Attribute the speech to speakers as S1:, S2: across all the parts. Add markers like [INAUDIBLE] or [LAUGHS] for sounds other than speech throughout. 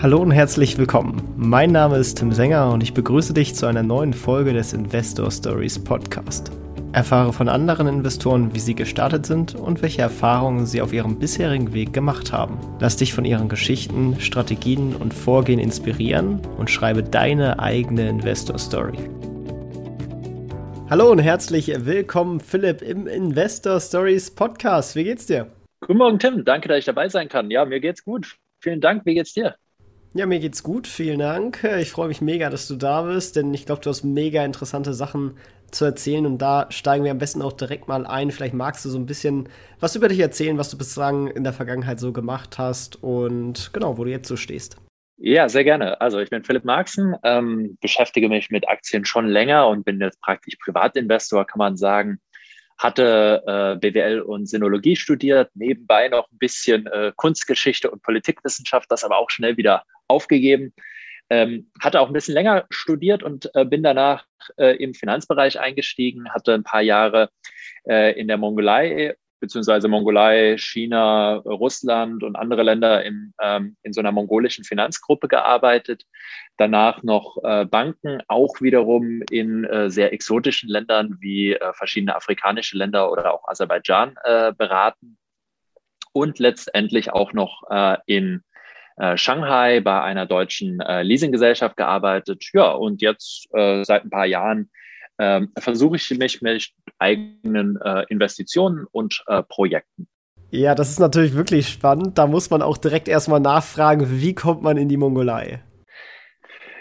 S1: Hallo und herzlich willkommen. Mein Name ist Tim Sänger und ich begrüße dich zu einer neuen Folge des Investor Stories Podcast. Erfahre von anderen Investoren, wie sie gestartet sind und welche Erfahrungen sie auf ihrem bisherigen Weg gemacht haben. Lass dich von ihren Geschichten, Strategien und Vorgehen inspirieren und schreibe deine eigene Investor Story. Hallo und herzlich willkommen, Philipp, im Investor Stories Podcast. Wie geht's dir?
S2: Guten Morgen, Tim. Danke, dass ich dabei sein kann. Ja, mir geht's gut. Vielen Dank. Wie geht's dir?
S1: Ja, mir geht's gut, vielen Dank. Ich freue mich mega, dass du da bist, denn ich glaube, du hast mega interessante Sachen zu erzählen und da steigen wir am besten auch direkt mal ein. Vielleicht magst du so ein bisschen was über dich erzählen, was du bislang in der Vergangenheit so gemacht hast und genau, wo du jetzt so stehst.
S2: Ja, sehr gerne. Also ich bin Philipp Marxen, ähm, beschäftige mich mit Aktien schon länger und bin jetzt praktisch Privatinvestor, kann man sagen hatte äh, BWL und Sinologie studiert, nebenbei noch ein bisschen äh, Kunstgeschichte und Politikwissenschaft, das aber auch schnell wieder aufgegeben. Ähm, hatte auch ein bisschen länger studiert und äh, bin danach äh, im Finanzbereich eingestiegen, hatte ein paar Jahre äh, in der Mongolei beziehungsweise Mongolei, China, Russland und andere Länder in, ähm, in so einer mongolischen Finanzgruppe gearbeitet. Danach noch äh, Banken, auch wiederum in äh, sehr exotischen Ländern wie äh, verschiedene afrikanische Länder oder auch Aserbaidschan beraten. Und letztendlich auch noch in äh, Shanghai bei einer deutschen äh, Leasinggesellschaft gearbeitet. Ja, und jetzt äh, seit ein paar Jahren ähm, versuche ich mich mit eigenen äh, Investitionen und äh, Projekten.
S1: Ja, das ist natürlich wirklich spannend. Da muss man auch direkt erstmal nachfragen, wie kommt man in die Mongolei?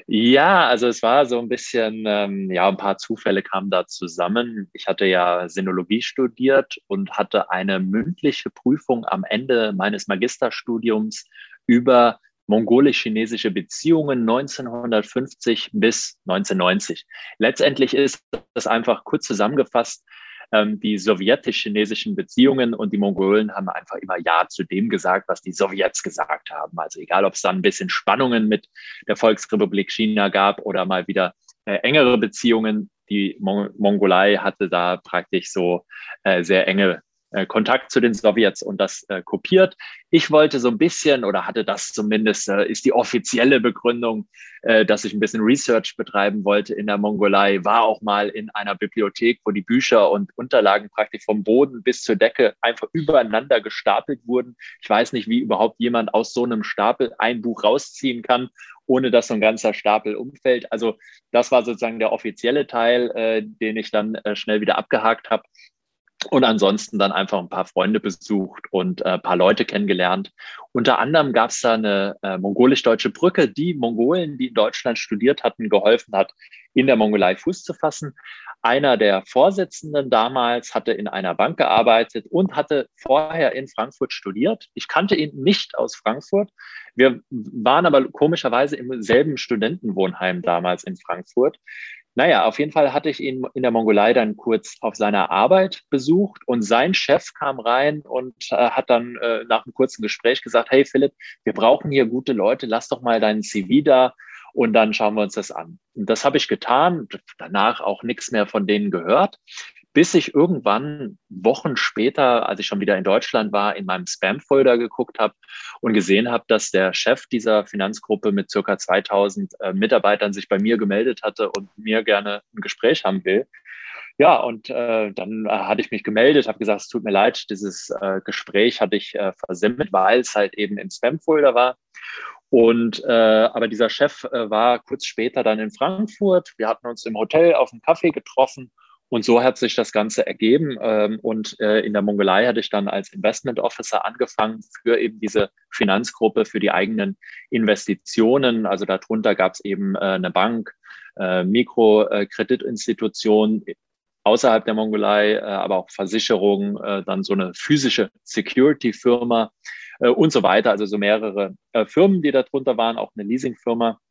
S2: Ja, also es war so ein bisschen, ähm, ja, ein paar Zufälle kamen da zusammen. Ich hatte ja Sinologie studiert und hatte eine mündliche Prüfung am Ende meines Magisterstudiums über mongolisch-chinesische Beziehungen 1950 bis 1990. Letztendlich ist das einfach kurz zusammengefasst, ähm, die sowjetisch-chinesischen Beziehungen und die Mongolen haben einfach immer Ja zu dem gesagt, was die Sowjets gesagt haben. Also egal, ob es dann ein bisschen Spannungen mit der Volksrepublik China gab oder mal wieder äh, engere Beziehungen. Die Mon Mongolei hatte da praktisch so äh, sehr enge Kontakt zu den Sowjets und das äh, kopiert. Ich wollte so ein bisschen oder hatte das zumindest, äh, ist die offizielle Begründung, äh, dass ich ein bisschen Research betreiben wollte in der Mongolei, war auch mal in einer Bibliothek, wo die Bücher und Unterlagen praktisch vom Boden bis zur Decke einfach übereinander gestapelt wurden. Ich weiß nicht, wie überhaupt jemand aus so einem Stapel ein Buch rausziehen kann ohne dass so ein ganzer Stapel umfällt. Also das war sozusagen der offizielle Teil, äh, den ich dann äh, schnell wieder abgehakt habe und ansonsten dann einfach ein paar Freunde besucht und äh, paar Leute kennengelernt. Unter anderem gab es da eine äh, mongolisch-deutsche Brücke, die Mongolen, die in Deutschland studiert hatten, geholfen hat, in der Mongolei Fuß zu fassen. Einer der Vorsitzenden damals hatte in einer Bank gearbeitet und hatte vorher in Frankfurt studiert. Ich kannte ihn nicht aus Frankfurt. Wir waren aber komischerweise im selben Studentenwohnheim damals in Frankfurt. Naja, auf jeden Fall hatte ich ihn in der Mongolei dann kurz auf seiner Arbeit besucht und sein Chef kam rein und äh, hat dann äh, nach einem kurzen Gespräch gesagt, hey Philipp, wir brauchen hier gute Leute, lass doch mal deinen CV da und dann schauen wir uns das an. Und das habe ich getan, danach auch nichts mehr von denen gehört bis ich irgendwann Wochen später, als ich schon wieder in Deutschland war, in meinem Spam-Folder geguckt habe und gesehen habe, dass der Chef dieser Finanzgruppe mit circa 2000 äh, Mitarbeitern sich bei mir gemeldet hatte und mir gerne ein Gespräch haben will. Ja, und äh, dann äh, hatte ich mich gemeldet, habe gesagt, es tut mir leid, dieses äh, Gespräch hatte ich äh, versemmelt, weil es halt eben im Spam-Folder war. Und äh, aber dieser Chef äh, war kurz später dann in Frankfurt. Wir hatten uns im Hotel auf einen Kaffee getroffen und so hat sich das Ganze ergeben. Ähm, und äh, in der Mongolei hatte ich dann als Investment Officer angefangen für eben diese Finanzgruppe, für die eigenen Investitionen. Also darunter gab es eben äh, eine Bank, äh, Mikrokreditinstitution außerhalb der Mongolei, aber auch Versicherungen, dann so eine physische Security-Firma und so weiter. Also so mehrere Firmen, die darunter waren, auch eine Leasing-Firma.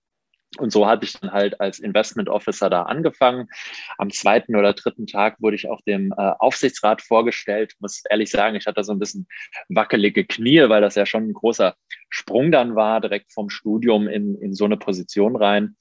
S2: Und so hatte ich dann halt als Investment Officer da angefangen. Am zweiten oder dritten Tag wurde ich auch dem äh, Aufsichtsrat vorgestellt. Muss ehrlich sagen, ich hatte so ein bisschen wackelige Knie, weil das ja schon ein großer Sprung dann war, direkt vom Studium in, in so eine Position rein.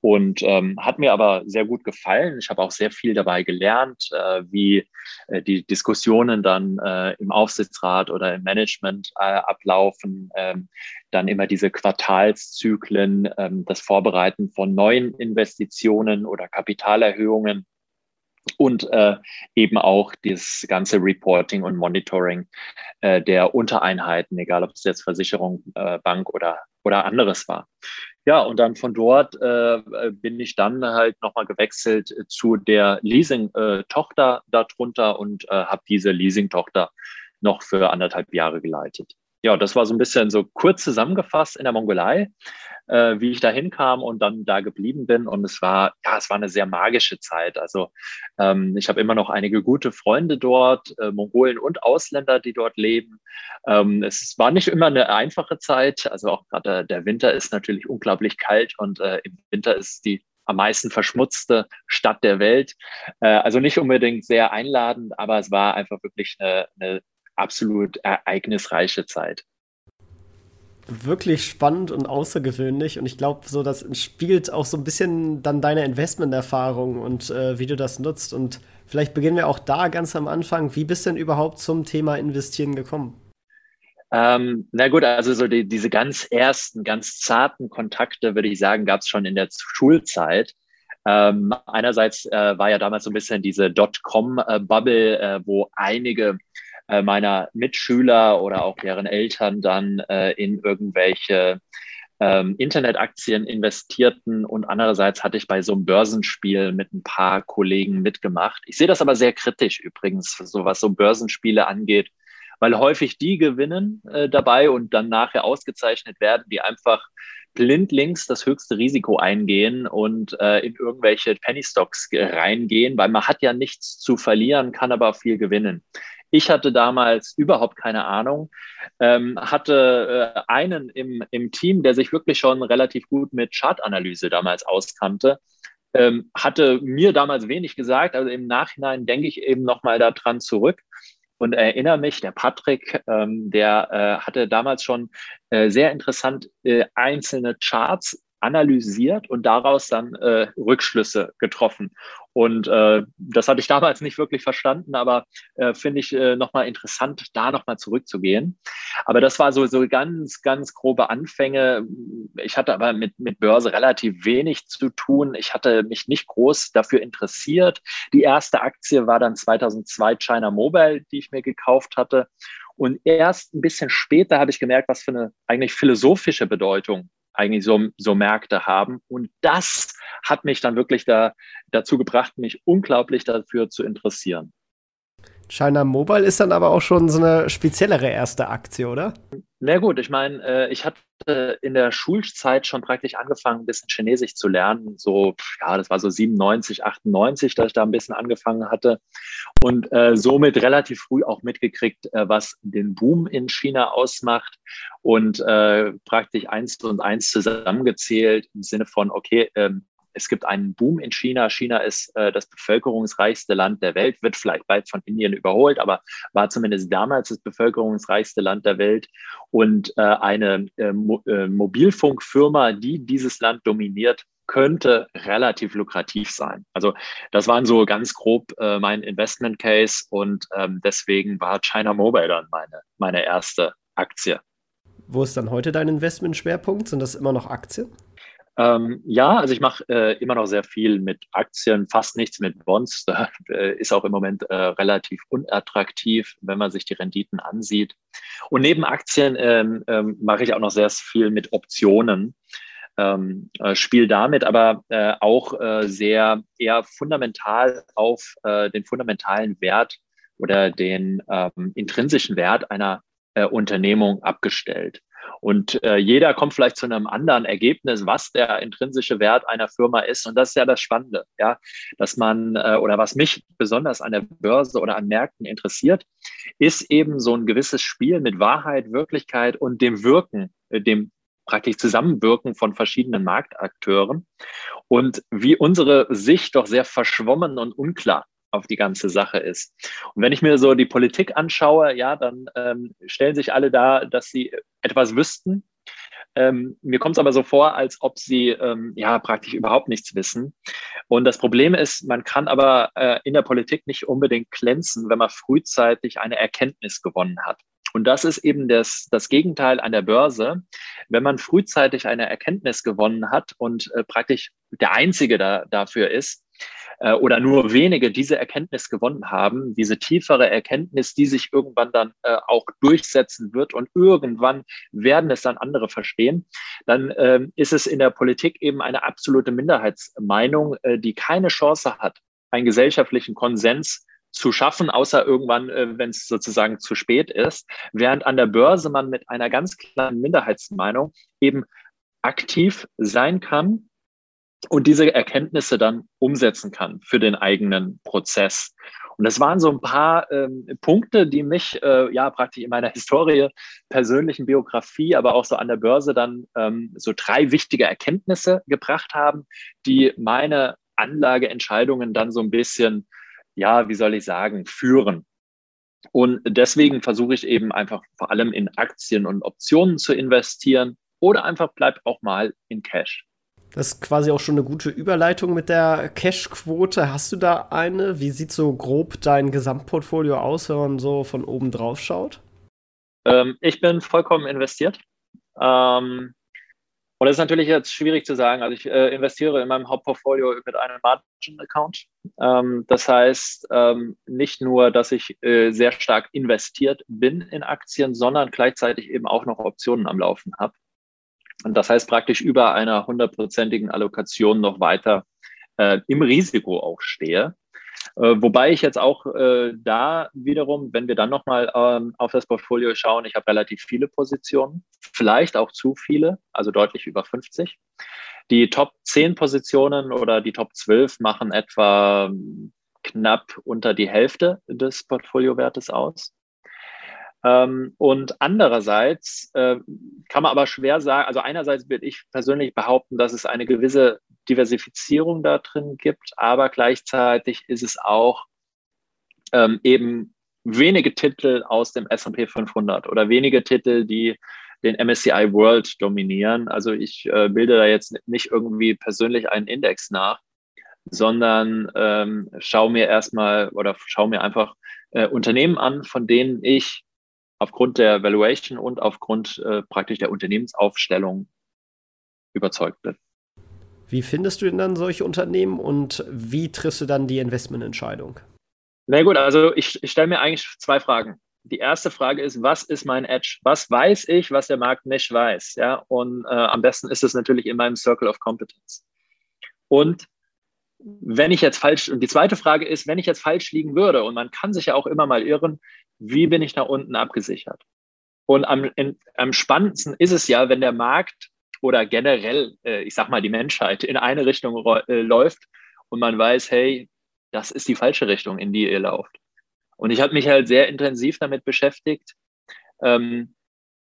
S2: Und ähm, hat mir aber sehr gut gefallen. Ich habe auch sehr viel dabei gelernt, äh, wie äh, die Diskussionen dann äh, im Aufsichtsrat oder im Management äh, ablaufen. Ähm, dann immer diese Quartalszyklen, ähm, das Vorbereiten von neuen Investitionen oder Kapitalerhöhungen und äh, eben auch das ganze Reporting und Monitoring äh, der Untereinheiten, egal ob es jetzt Versicherung, äh, Bank oder, oder anderes war. Ja, und dann von dort äh, bin ich dann halt nochmal gewechselt zu der Leasing-Tochter darunter und äh, habe diese Leasing-Tochter noch für anderthalb Jahre geleitet ja, das war so ein bisschen so kurz zusammengefasst in der Mongolei, äh, wie ich da hinkam und dann da geblieben bin. Und es war, ja, es war eine sehr magische Zeit. Also ähm, ich habe immer noch einige gute Freunde dort, äh, Mongolen und Ausländer, die dort leben. Ähm, es war nicht immer eine einfache Zeit. Also auch gerade der Winter ist natürlich unglaublich kalt und äh, im Winter ist die am meisten verschmutzte Stadt der Welt. Äh, also nicht unbedingt sehr einladend, aber es war einfach wirklich eine, eine absolut ereignisreiche Zeit.
S1: Wirklich spannend und außergewöhnlich und ich glaube, so das spiegelt auch so ein bisschen dann deine Investmenterfahrung und äh, wie du das nutzt. Und vielleicht beginnen wir auch da ganz am Anfang. Wie bist du denn überhaupt zum Thema Investieren gekommen?
S2: Ähm, na gut, also so die, diese ganz ersten, ganz zarten Kontakte, würde ich sagen, gab es schon in der Schulzeit. Ähm, einerseits äh, war ja damals so ein bisschen diese Dotcom-Bubble, äh, wo einige äh, meiner Mitschüler oder auch deren Eltern dann äh, in irgendwelche ähm, Internetaktien investierten und andererseits hatte ich bei so einem Börsenspiel mit ein paar Kollegen mitgemacht. Ich sehe das aber sehr kritisch übrigens, so was so Börsenspiele angeht, weil häufig die gewinnen äh, dabei und dann nachher ausgezeichnet werden, die einfach blindlings das höchste Risiko eingehen und äh, in irgendwelche Penny Stocks reingehen, weil man hat ja nichts zu verlieren, kann aber viel gewinnen. Ich hatte damals überhaupt keine Ahnung, ähm, hatte äh, einen im, im Team, der sich wirklich schon relativ gut mit Chartanalyse damals auskannte. Ähm, hatte mir damals wenig gesagt, also im Nachhinein denke ich eben nochmal daran zurück und erinnere mich, der Patrick, ähm, der äh, hatte damals schon äh, sehr interessant äh, einzelne Charts analysiert und daraus dann äh, Rückschlüsse getroffen. Und äh, das hatte ich damals nicht wirklich verstanden, aber äh, finde ich äh, nochmal interessant, da nochmal zurückzugehen. Aber das war so, so ganz, ganz grobe Anfänge. Ich hatte aber mit, mit Börse relativ wenig zu tun. Ich hatte mich nicht groß dafür interessiert. Die erste Aktie war dann 2002 China Mobile, die ich mir gekauft hatte. Und erst ein bisschen später habe ich gemerkt, was für eine eigentlich philosophische Bedeutung eigentlich so, so Märkte haben. Und das hat mich dann wirklich da, dazu gebracht, mich unglaublich dafür zu interessieren.
S1: China Mobile ist dann aber auch schon so eine speziellere erste Aktie, oder?
S2: Na gut, ich meine, äh, ich hatte in der Schulzeit schon praktisch angefangen, ein bisschen Chinesisch zu lernen. So, ja, das war so 97, 98, dass ich da ein bisschen angefangen hatte. Und äh, somit relativ früh auch mitgekriegt, äh, was den Boom in China ausmacht. Und äh, praktisch eins und eins zusammengezählt im Sinne von, okay, ähm, es gibt einen Boom in China. China ist äh, das bevölkerungsreichste Land der Welt, wird vielleicht bald von Indien überholt, aber war zumindest damals das bevölkerungsreichste Land der Welt. Und äh, eine äh, Mo äh, Mobilfunkfirma, die dieses Land dominiert, könnte relativ lukrativ sein. Also das waren so ganz grob äh, mein Investment Case und ähm, deswegen war China Mobile dann meine, meine erste Aktie.
S1: Wo ist dann heute dein Investmentschwerpunkt? Sind das immer noch Aktien?
S2: Ähm, ja, also ich mache äh, immer noch sehr viel mit Aktien, fast nichts mit Bonds. [LAUGHS] Äh, ist auch im Moment äh, relativ unattraktiv, wenn man sich die Renditen ansieht. Und neben Aktien ähm, ähm, mache ich auch noch sehr viel mit Optionen. Ähm, äh, spiele damit aber äh, auch äh, sehr eher fundamental auf den fundamentalen Wert oder den ähm, intrinsischen Wert einer Unternehmung abgestellt. Und äh, jeder kommt vielleicht zu einem anderen Ergebnis, was der intrinsische Wert einer Firma ist. Und das ist ja das Spannende, ja, dass man äh, oder was mich besonders an der Börse oder an Märkten interessiert, ist eben so ein gewisses Spiel mit Wahrheit, Wirklichkeit und dem Wirken, äh, dem praktisch Zusammenwirken von verschiedenen Marktakteuren und wie unsere Sicht doch sehr verschwommen und unklar auf die ganze Sache ist. Und wenn ich mir so die Politik anschaue, ja, dann ähm, stellen sich alle da, dass sie etwas wüssten. Ähm, mir kommt es aber so vor, als ob sie ähm, ja praktisch überhaupt nichts wissen. Und das Problem ist, man kann aber äh, in der Politik nicht unbedingt glänzen, wenn man frühzeitig eine Erkenntnis gewonnen hat. Und das ist eben das, das Gegenteil an der Börse. Wenn man frühzeitig eine Erkenntnis gewonnen hat und äh, praktisch der Einzige da, dafür ist, äh, oder nur wenige diese Erkenntnis gewonnen haben, diese tiefere Erkenntnis, die sich irgendwann dann äh, auch durchsetzen wird und irgendwann werden es dann andere verstehen, dann ähm, ist es in der Politik eben eine absolute Minderheitsmeinung, äh, die keine Chance hat, einen gesellschaftlichen Konsens zu schaffen, außer irgendwann, äh, wenn es sozusagen zu spät ist, während an der Börse man mit einer ganz kleinen Minderheitsmeinung eben aktiv sein kann und diese Erkenntnisse dann umsetzen kann für den eigenen Prozess. Und das waren so ein paar ähm, Punkte, die mich äh, ja praktisch in meiner Historie, persönlichen Biografie, aber auch so an der Börse dann ähm, so drei wichtige Erkenntnisse gebracht haben, die meine Anlageentscheidungen dann so ein bisschen, ja, wie soll ich sagen, führen. Und deswegen versuche ich eben einfach vor allem in Aktien und Optionen zu investieren oder einfach bleib auch mal in Cash.
S1: Das ist quasi auch schon eine gute Überleitung mit der Cash-Quote. Hast du da eine? Wie sieht so grob dein Gesamtportfolio aus, wenn man so von oben drauf schaut?
S2: Ähm, ich bin vollkommen investiert. Ähm, und das ist natürlich jetzt schwierig zu sagen. Also ich äh, investiere in meinem Hauptportfolio mit einem Margin-Account. Ähm, das heißt ähm, nicht nur, dass ich äh, sehr stark investiert bin in Aktien, sondern gleichzeitig eben auch noch Optionen am Laufen habe. Und das heißt praktisch über einer hundertprozentigen Allokation noch weiter äh, im Risiko auch stehe. Äh, wobei ich jetzt auch äh, da wiederum, wenn wir dann nochmal ähm, auf das Portfolio schauen, ich habe relativ viele Positionen, vielleicht auch zu viele, also deutlich über 50. Die Top 10 Positionen oder die Top 12 machen etwa knapp unter die Hälfte des Portfoliowertes aus. Ähm, und andererseits äh, kann man aber schwer sagen, also einerseits würde ich persönlich behaupten, dass es eine gewisse Diversifizierung da drin gibt, aber gleichzeitig ist es auch ähm, eben wenige Titel aus dem S&P 500 oder wenige Titel, die den MSCI World dominieren. Also ich äh, bilde da jetzt nicht irgendwie persönlich einen Index nach, sondern ähm, schaue mir erstmal oder schaue mir einfach äh, Unternehmen an, von denen ich aufgrund der Valuation und aufgrund äh, praktisch der Unternehmensaufstellung überzeugt bin.
S1: Wie findest du denn dann solche Unternehmen und wie triffst du dann die Investmententscheidung?
S2: Na gut, also ich, ich stelle mir eigentlich zwei Fragen. Die erste Frage ist, was ist mein Edge? Was weiß ich, was der Markt nicht weiß? Ja, und äh, am besten ist es natürlich in meinem Circle of Competence. Und wenn ich jetzt falsch, und die zweite Frage ist, wenn ich jetzt falsch liegen würde, und man kann sich ja auch immer mal irren, wie bin ich nach unten abgesichert? Und am, in, am spannendsten ist es ja, wenn der Markt oder generell, äh, ich sag mal, die Menschheit in eine Richtung äh, läuft und man weiß, hey, das ist die falsche Richtung, in die ihr lauft. Und ich habe mich halt sehr intensiv damit beschäftigt, ähm,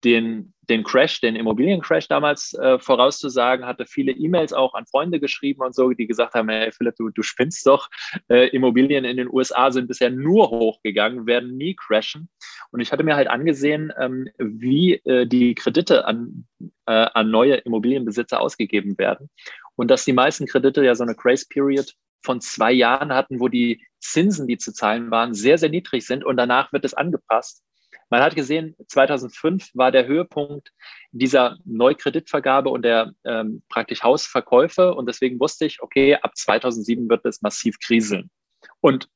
S2: den, den Crash, den Immobiliencrash damals äh, vorauszusagen, hatte viele E-Mails auch an Freunde geschrieben und so, die gesagt haben, hey Philipp, du, du spinnst doch, äh, Immobilien in den USA sind bisher nur hochgegangen, werden nie crashen. Und ich hatte mir halt angesehen, ähm, wie äh, die Kredite an, äh, an neue Immobilienbesitzer ausgegeben werden. Und dass die meisten Kredite ja so eine Grace Period von zwei Jahren hatten, wo die Zinsen, die zu zahlen waren, sehr, sehr niedrig sind und danach wird es angepasst. Man hat gesehen, 2005 war der Höhepunkt dieser Neukreditvergabe und der ähm, praktisch Hausverkäufe. Und deswegen wusste ich, okay, ab 2007 wird es massiv kriseln. Und,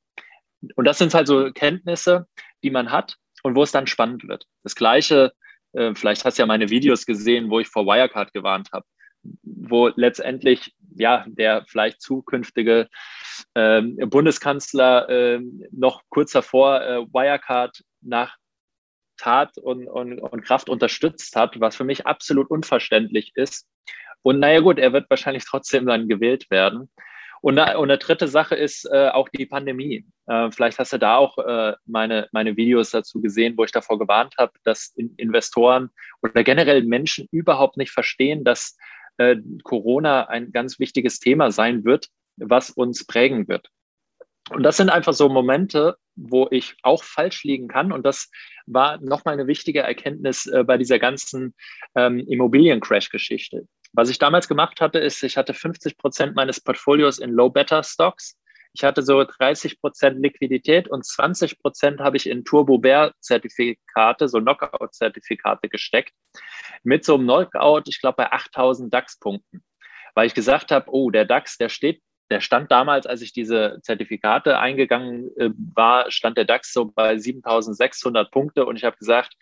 S2: und das sind halt so Kenntnisse, die man hat und wo es dann spannend wird. Das Gleiche, äh, vielleicht hast du ja meine Videos gesehen, wo ich vor Wirecard gewarnt habe, wo letztendlich ja der vielleicht zukünftige äh, Bundeskanzler äh, noch kurz davor äh, Wirecard nach Tat und, und, und Kraft unterstützt hat, was für mich absolut unverständlich ist. Und naja gut, er wird wahrscheinlich trotzdem dann gewählt werden. Und, und eine dritte Sache ist äh, auch die Pandemie. Äh, vielleicht hast du da auch äh, meine, meine Videos dazu gesehen, wo ich davor gewarnt habe, dass in Investoren oder generell Menschen überhaupt nicht verstehen, dass äh, Corona ein ganz wichtiges Thema sein wird, was uns prägen wird. Und das sind einfach so Momente, wo ich auch falsch liegen kann. Und das war nochmal eine wichtige Erkenntnis äh, bei dieser ganzen ähm, Immobilien-Crash-Geschichte. Was ich damals gemacht hatte, ist, ich hatte 50 Prozent meines Portfolios in Low-Beta-Stocks. Ich hatte so 30 Prozent Liquidität und 20 Prozent habe ich in Turbo Bear Zertifikate, so Knockout Zertifikate gesteckt. Mit so einem Knockout, ich glaube bei 8000 DAX-Punkten. Weil ich gesagt habe, oh, der DAX, der steht der stand damals, als ich diese Zertifikate eingegangen äh, war, stand der DAX so bei 7600 Punkte und ich habe gesagt,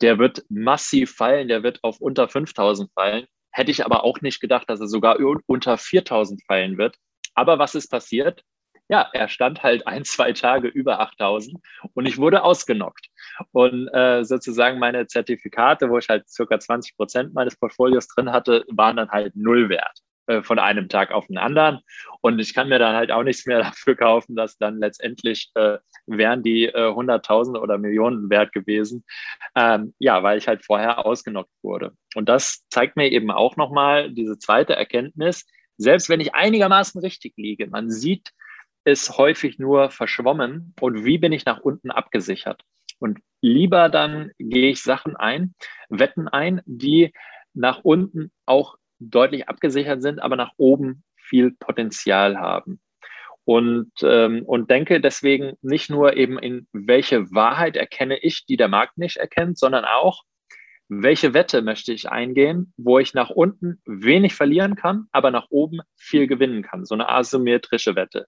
S2: der wird massiv fallen, der wird auf unter 5000 fallen. Hätte ich aber auch nicht gedacht, dass er sogar unter 4000 fallen wird. Aber was ist passiert? Ja, er stand halt ein, zwei Tage über 8000 und ich wurde ausgenockt. Und äh, sozusagen meine Zertifikate, wo ich halt circa 20 Prozent meines Portfolios drin hatte, waren dann halt null wert. Äh, von einem Tag auf den anderen. Und ich kann mir dann halt auch nichts mehr [LAUGHS] dafür kaufen, dass dann letztendlich äh, wären die äh, Hunderttausende oder Millionen wert gewesen. Ähm, ja, weil ich halt vorher ausgenockt wurde. Und das zeigt mir eben auch nochmal diese zweite Erkenntnis. Selbst wenn ich einigermaßen richtig liege, man sieht es häufig nur verschwommen. Und wie bin ich nach unten abgesichert? Und lieber dann gehe ich Sachen ein, Wetten ein, die nach unten auch deutlich abgesichert sind, aber nach oben viel Potenzial haben. Und, ähm, und denke deswegen nicht nur eben in welche Wahrheit erkenne ich, die der Markt nicht erkennt, sondern auch, welche Wette möchte ich eingehen, wo ich nach unten wenig verlieren kann, aber nach oben viel gewinnen kann. So eine asymmetrische Wette.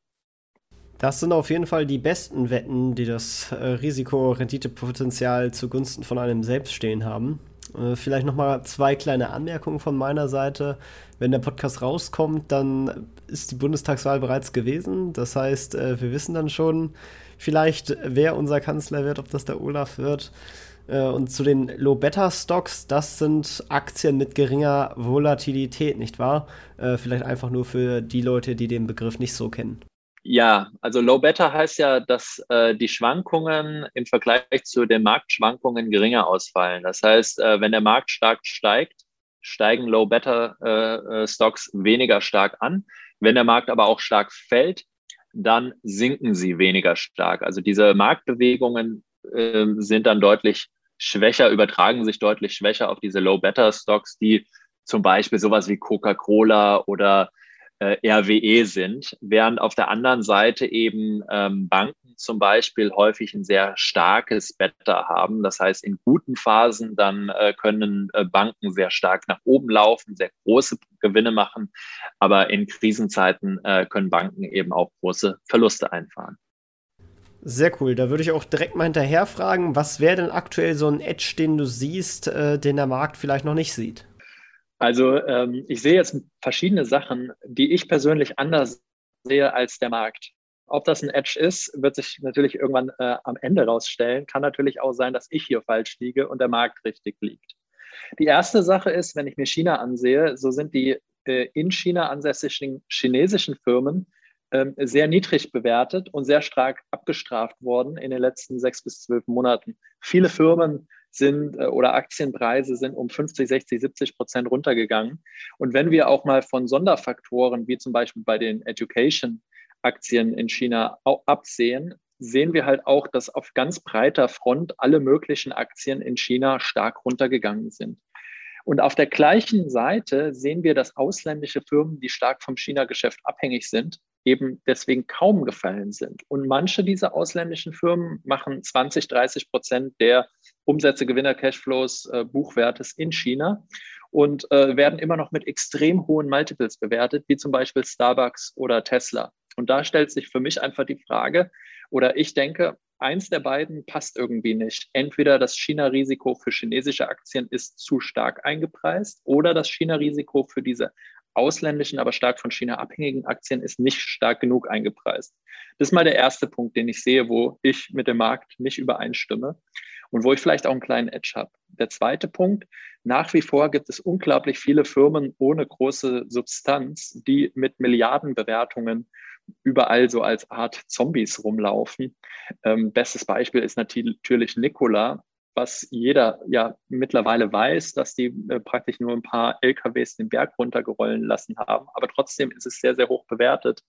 S1: Das sind auf jeden Fall die besten Wetten, die das äh, Risiko-Rendite-Potenzial zugunsten von einem selbst stehen haben. Äh, vielleicht nochmal zwei kleine Anmerkungen von meiner Seite. Wenn der Podcast rauskommt, dann ist die Bundestagswahl bereits gewesen. Das heißt, äh, wir wissen dann schon vielleicht, wer unser Kanzler wird, ob das der Olaf wird. Äh, und zu den Low-Beta-Stocks, das sind Aktien mit geringer Volatilität, nicht wahr? Vielleicht einfach nur für die Leute, die den Begriff nicht so kennen.
S2: Ja, also Low Beta heißt ja, dass äh, die Schwankungen im Vergleich zu den Marktschwankungen geringer ausfallen. Das heißt, äh, wenn der Markt stark steigt, steigen Low Beta äh, äh, Stocks weniger stark an. Wenn der Markt aber auch stark fällt, dann sinken sie weniger stark. Also diese Marktbewegungen ähm, sind dann deutlich schwächer, übertragen sich deutlich schwächer auf diese Low Beta Stocks, die zum Beispiel sowas wie Coca-Cola oder RWE sind, während auf der anderen Seite eben ähm, Banken zum Beispiel häufig ein sehr starkes Beta haben. Das heißt, in guten Phasen dann äh, können äh, Banken sehr stark nach oben laufen, sehr große Gewinne machen, aber in Krisenzeiten äh, können Banken eben auch große Verluste einfahren.
S1: Sehr cool. Da würde ich auch direkt mal hinterher fragen, was wäre denn aktuell so ein Edge, den du siehst, äh, den der Markt vielleicht noch nicht sieht?
S2: Also ähm, ich sehe jetzt verschiedene Sachen, die ich persönlich anders sehe als der Markt. Ob das ein Edge ist, wird sich natürlich irgendwann äh, am Ende rausstellen. Kann natürlich auch sein, dass ich hier falsch liege und der Markt richtig liegt. Die erste Sache ist, wenn ich mir China ansehe, so sind die äh, in China ansässigen chinesischen Firmen ähm, sehr niedrig bewertet und sehr stark abgestraft worden in den letzten sechs bis zwölf Monaten. Viele Firmen sind äh, oder Aktienpreise sind um 50, 60, 70 Prozent runtergegangen. Und wenn wir auch mal von Sonderfaktoren wie zum Beispiel bei den Education-Aktien in China absehen, sehen wir halt auch, dass auf ganz breiter Front alle möglichen Aktien in China stark runtergegangen sind. Und auf der gleichen Seite sehen wir, dass ausländische Firmen, die stark vom China-Geschäft abhängig sind, eben deswegen kaum gefallen sind. Und manche dieser ausländischen Firmen machen 20, 30 Prozent der Umsätze, Gewinner, Cashflows, äh, Buchwertes in China und äh, werden immer noch mit extrem hohen Multiples bewertet, wie zum Beispiel Starbucks oder Tesla. Und da stellt sich für mich einfach die Frage, oder ich denke, eins der beiden passt irgendwie nicht. Entweder das China-Risiko für chinesische Aktien ist zu stark eingepreist oder das China-Risiko für diese ausländischen, aber stark von China abhängigen Aktien ist nicht stark genug eingepreist. Das ist mal der erste Punkt, den ich sehe, wo ich mit dem Markt nicht übereinstimme und wo ich vielleicht auch einen kleinen Edge habe. Der zweite Punkt, nach wie vor gibt es unglaublich viele Firmen ohne große Substanz, die mit Milliardenbewertungen überall so als Art Zombies rumlaufen. Ähm, bestes Beispiel ist natürlich Nikola, was jeder ja mittlerweile weiß, dass die äh, praktisch nur ein paar LKWs den Berg runtergerollen lassen haben. Aber trotzdem ist es sehr, sehr hoch bewertet.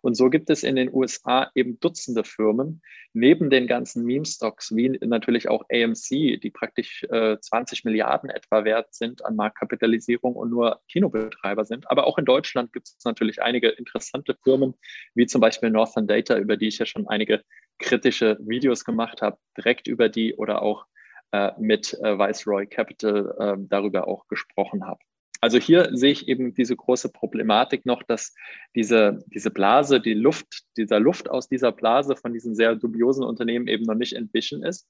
S2: Und so gibt es in den USA eben Dutzende Firmen, neben den ganzen Meme-Stocks, wie natürlich auch AMC, die praktisch äh, 20 Milliarden etwa wert sind an Marktkapitalisierung und nur Kinobetreiber sind. Aber auch in Deutschland gibt es natürlich einige interessante Firmen, wie zum Beispiel Northern Data, über die ich ja schon einige kritische Videos gemacht habe, direkt über die oder auch mit äh, Viceroy Capital äh, darüber auch gesprochen habe. Also hier sehe ich eben diese große Problematik noch, dass diese, diese Blase, die Luft, dieser Luft aus dieser Blase von diesen sehr dubiosen Unternehmen eben noch nicht entwichen ist.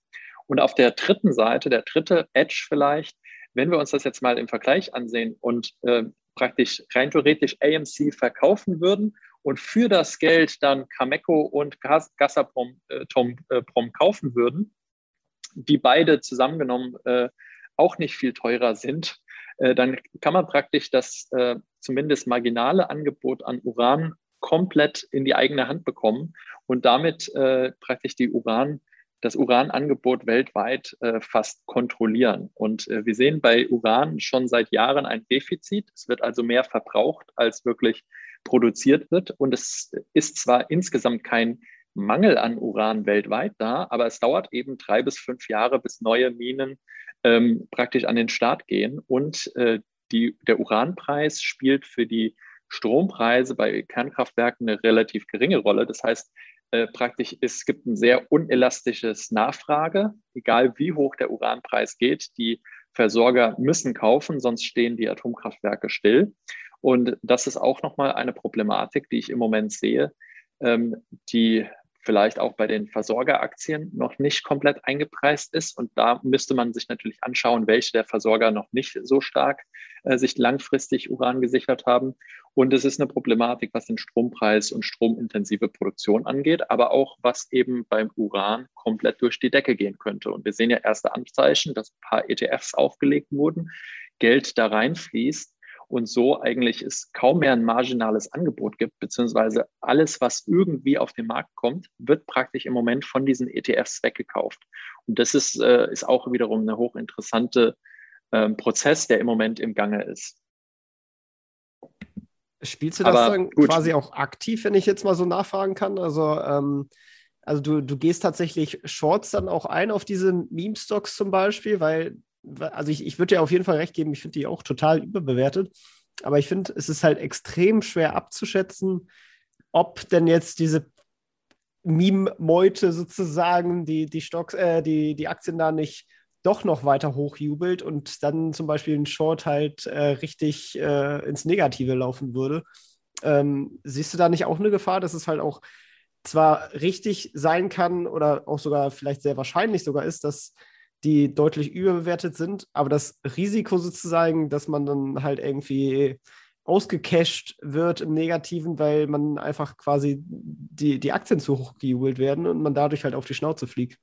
S2: Und auf der dritten Seite, der dritte Edge vielleicht, wenn wir uns das jetzt mal im Vergleich ansehen und äh, praktisch rein theoretisch AMC verkaufen würden und für das Geld dann Cameco und Gazprom äh, äh, kaufen würden, die beide zusammengenommen äh, auch nicht viel teurer sind, äh, dann kann man praktisch das äh, zumindest marginale Angebot an Uran komplett in die eigene Hand bekommen und damit äh, praktisch die Uran, das Uranangebot weltweit äh, fast kontrollieren. Und äh, wir sehen bei Uran schon seit Jahren ein Defizit. Es wird also mehr verbraucht, als wirklich produziert wird. Und es ist zwar insgesamt kein Mangel an Uran weltweit da, aber es dauert eben drei bis fünf Jahre, bis neue Minen ähm, praktisch an den Start gehen. Und äh, die, der Uranpreis spielt für die Strompreise bei Kernkraftwerken eine relativ geringe Rolle. Das heißt, äh, praktisch es gibt ein sehr unelastisches Nachfrage, egal wie hoch der Uranpreis geht. Die Versorger müssen kaufen, sonst stehen die Atomkraftwerke still. Und das ist auch nochmal eine Problematik, die ich im Moment sehe, ähm, die vielleicht auch bei den Versorgeraktien noch nicht komplett eingepreist ist. Und da müsste man sich natürlich anschauen, welche der Versorger noch nicht so stark äh, sich langfristig Uran gesichert haben. Und es ist eine Problematik, was den Strompreis und stromintensive Produktion angeht, aber auch was eben beim Uran komplett durch die Decke gehen könnte. Und wir sehen ja erste Anzeichen, dass ein paar ETFs aufgelegt wurden, Geld da reinfließt und so eigentlich es kaum mehr ein marginales Angebot gibt, beziehungsweise alles, was irgendwie auf den Markt kommt, wird praktisch im Moment von diesen ETFs weggekauft. Und das ist, äh, ist auch wiederum eine hochinteressante ähm, Prozess, der im Moment im Gange ist.
S1: Spielst du das Aber dann gut. quasi auch aktiv, wenn ich jetzt mal so nachfragen kann? Also, ähm, also du, du gehst tatsächlich Shorts dann auch ein auf diese Meme-Stocks zum Beispiel, weil also ich, ich würde dir auf jeden Fall recht geben, ich finde die auch total überbewertet. Aber ich finde, es ist halt extrem schwer abzuschätzen, ob denn jetzt diese Meme-Meute sozusagen die, die Stocks, äh, die, die Aktien da nicht doch noch weiter hochjubelt und dann zum Beispiel ein Short halt äh, richtig äh, ins Negative laufen würde. Ähm, siehst du da nicht auch eine Gefahr, dass es halt auch zwar richtig sein kann oder auch sogar vielleicht sehr wahrscheinlich sogar ist, dass die deutlich überbewertet sind, aber das Risiko sozusagen, dass man dann halt irgendwie ausgecasht wird im Negativen, weil man einfach quasi die, die Aktien zu hoch gejubelt werden und man dadurch halt auf die Schnauze fliegt.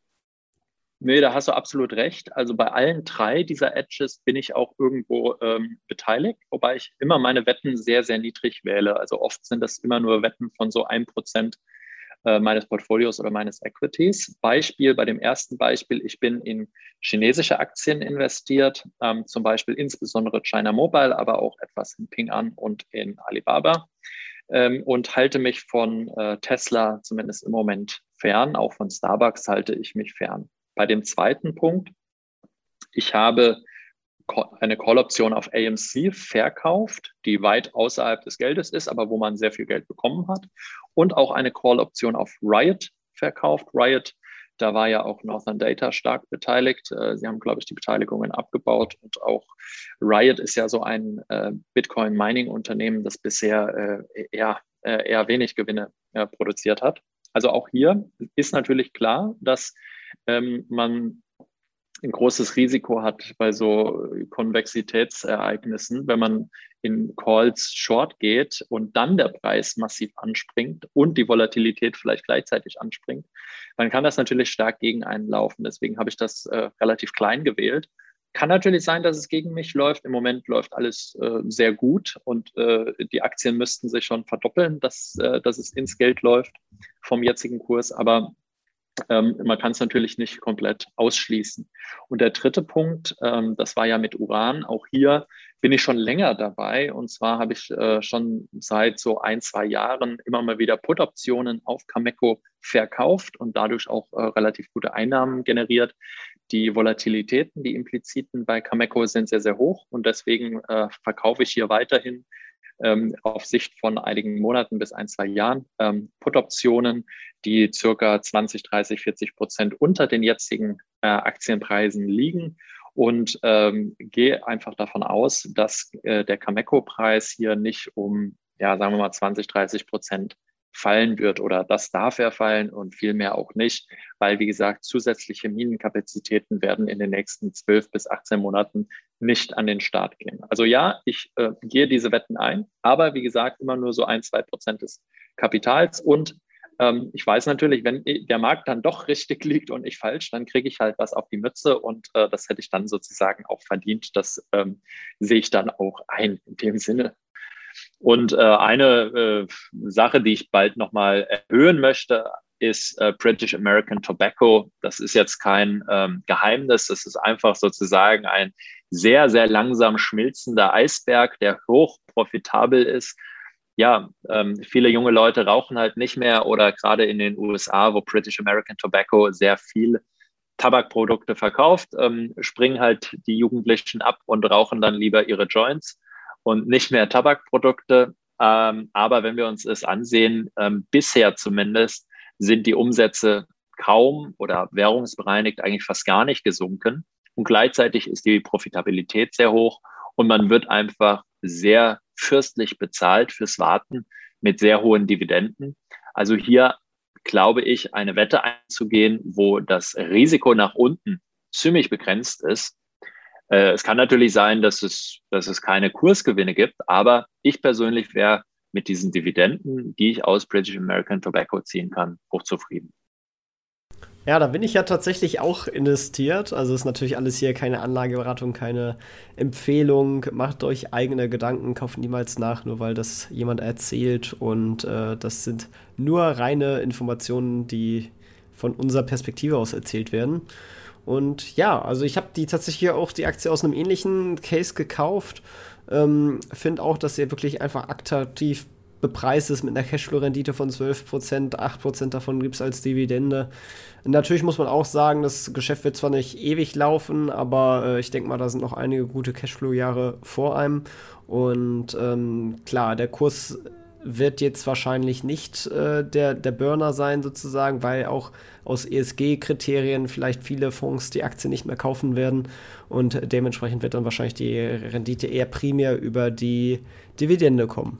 S2: Nee, da hast du absolut recht. Also bei allen drei dieser Edges bin ich auch irgendwo ähm, beteiligt, wobei ich immer meine Wetten sehr, sehr niedrig wähle. Also oft sind das immer nur Wetten von so ein Prozent äh, meines Portfolios oder meines Equities. Beispiel bei dem ersten Beispiel, ich bin in chinesische Aktien investiert, ähm, zum Beispiel insbesondere China Mobile, aber auch etwas in Ping An und in Alibaba ähm, und halte mich von äh, Tesla zumindest im Moment fern. Auch von Starbucks halte ich mich fern. Bei dem zweiten Punkt, ich habe eine Call-Option auf AMC verkauft, die weit außerhalb des Geldes ist, aber wo man sehr viel Geld bekommen hat. Und auch eine Call-Option auf Riot verkauft. Riot, da war ja auch Northern Data stark beteiligt. Äh, sie haben, glaube ich, die Beteiligungen abgebaut. Und auch Riot ist ja so ein äh, Bitcoin-Mining-Unternehmen, das bisher äh, eher, eher wenig Gewinne produziert hat. Also auch hier ist natürlich klar, dass ähm, man ein großes Risiko hat bei so Konvexitätsereignissen, wenn man in Calls short geht und dann der Preis massiv anspringt und die Volatilität vielleicht gleichzeitig anspringt, dann kann das natürlich stark gegen einen laufen. Deswegen habe ich das äh, relativ klein gewählt. Kann natürlich sein, dass es gegen mich läuft. Im Moment läuft alles äh, sehr gut und äh, die Aktien müssten sich schon verdoppeln, dass, äh, dass es ins Geld läuft vom jetzigen Kurs. Aber Ähm, man kann es natürlich nicht komplett ausschließen. Und der dritte Punkt, ähm, das war ja mit Uran. Auch hier bin ich schon länger dabei. Und zwar habe ich äh, schon seit so ein, zwei Jahren immer mal wieder Put-Optionen auf Cameco verkauft und dadurch auch äh, relativ gute Einnahmen generiert. Die Volatilitäten, die impliziten bei Cameco sind sehr, sehr hoch und deswegen äh, verkaufe ich hier weiterhin ähm, auf Sicht von einigen Monaten bis ein, zwei Jahren ähm, Put-Optionen, die circa 20, 30, 40 Prozent unter den jetzigen äh, Aktienpreisen liegen. Und ähm, gehe einfach davon aus, dass äh, der Cameco-Preis hier nicht um, ja, sagen wir mal 20, 30 Prozent fallen wird oder das darf er fallen und vielmehr auch nicht, weil, wie gesagt, zusätzliche Minenkapazitäten werden in den nächsten 12 bis 18 Monaten nicht an den Start gehen. Also ja, ich äh, gehe diese Wetten ein, aber wie gesagt, immer nur so ein, zwei Prozent des Kapitals und ähm, ich weiß natürlich, wenn der Markt dann doch richtig [LAUGHS] liegt und ich falsch, dann kriege ich halt was auf die Mütze und äh, das hätte ich dann sozusagen auch verdient. Das ähm, sehe ich dann auch ein in dem Sinne. Und äh, eine äh, Sache, die ich bald nochmal erhöhen möchte, ist äh, British American Tobacco. Das ist jetzt kein ähm, Geheimnis. Das ist einfach sozusagen ein sehr, sehr langsam schmilzender Eisberg, der hoch profitabel ist. Ja, ähm, viele junge Leute rauchen halt nicht mehr oder gerade in den USA, wo British American Tobacco sehr viel Tabakprodukte verkauft, ähm, springen halt die Jugendlichen ab und rauchen dann lieber ihre Joints und nicht mehr Tabakprodukte. Ähm, aber wenn wir uns es ansehen, ähm, bisher zumindest sind die Umsätze kaum oder währungsbereinigt eigentlich fast gar nicht gesunken. Und gleichzeitig ist die Profitabilität sehr hoch und man wird einfach sehr fürstlich bezahlt fürs Warten mit sehr hohen Dividenden. Also hier glaube ich, eine Wette einzugehen, wo das Risiko nach unten ziemlich begrenzt ist, äh, es kann natürlich sein, dass es, dass es keine Kursgewinne gibt, aber ich persönlich wäre mit diesen Dividenden, die ich aus British American Tobacco ziehen kann, hochzufrieden.
S1: Ja, da bin ich ja tatsächlich auch investiert. Also ist natürlich alles hier keine Anlageberatung, keine Empfehlung. Macht euch eigene Gedanken, kauft niemals nach, nur weil das jemand erzählt. Und äh, das sind nur reine Informationen, die von unserer Perspektive aus erzählt werden. Und ja, also ich habe die tatsächlich auch die Aktie aus einem ähnlichen Case gekauft. Ähm, Finde auch, dass sie wirklich einfach attraktiv bepreist ist mit einer Cashflow-Rendite von 12%, 8% davon gibt es als Dividende. Natürlich muss man auch sagen, das Geschäft wird zwar nicht ewig laufen, aber äh, ich denke mal, da sind noch einige gute Cashflow-Jahre vor einem. Und ähm, klar, der Kurs wird jetzt wahrscheinlich nicht äh, der, der Burner sein, sozusagen, weil auch aus ESG-Kriterien vielleicht viele Fonds die Aktie nicht mehr kaufen werden und dementsprechend wird dann wahrscheinlich die Rendite eher primär über die Dividende kommen.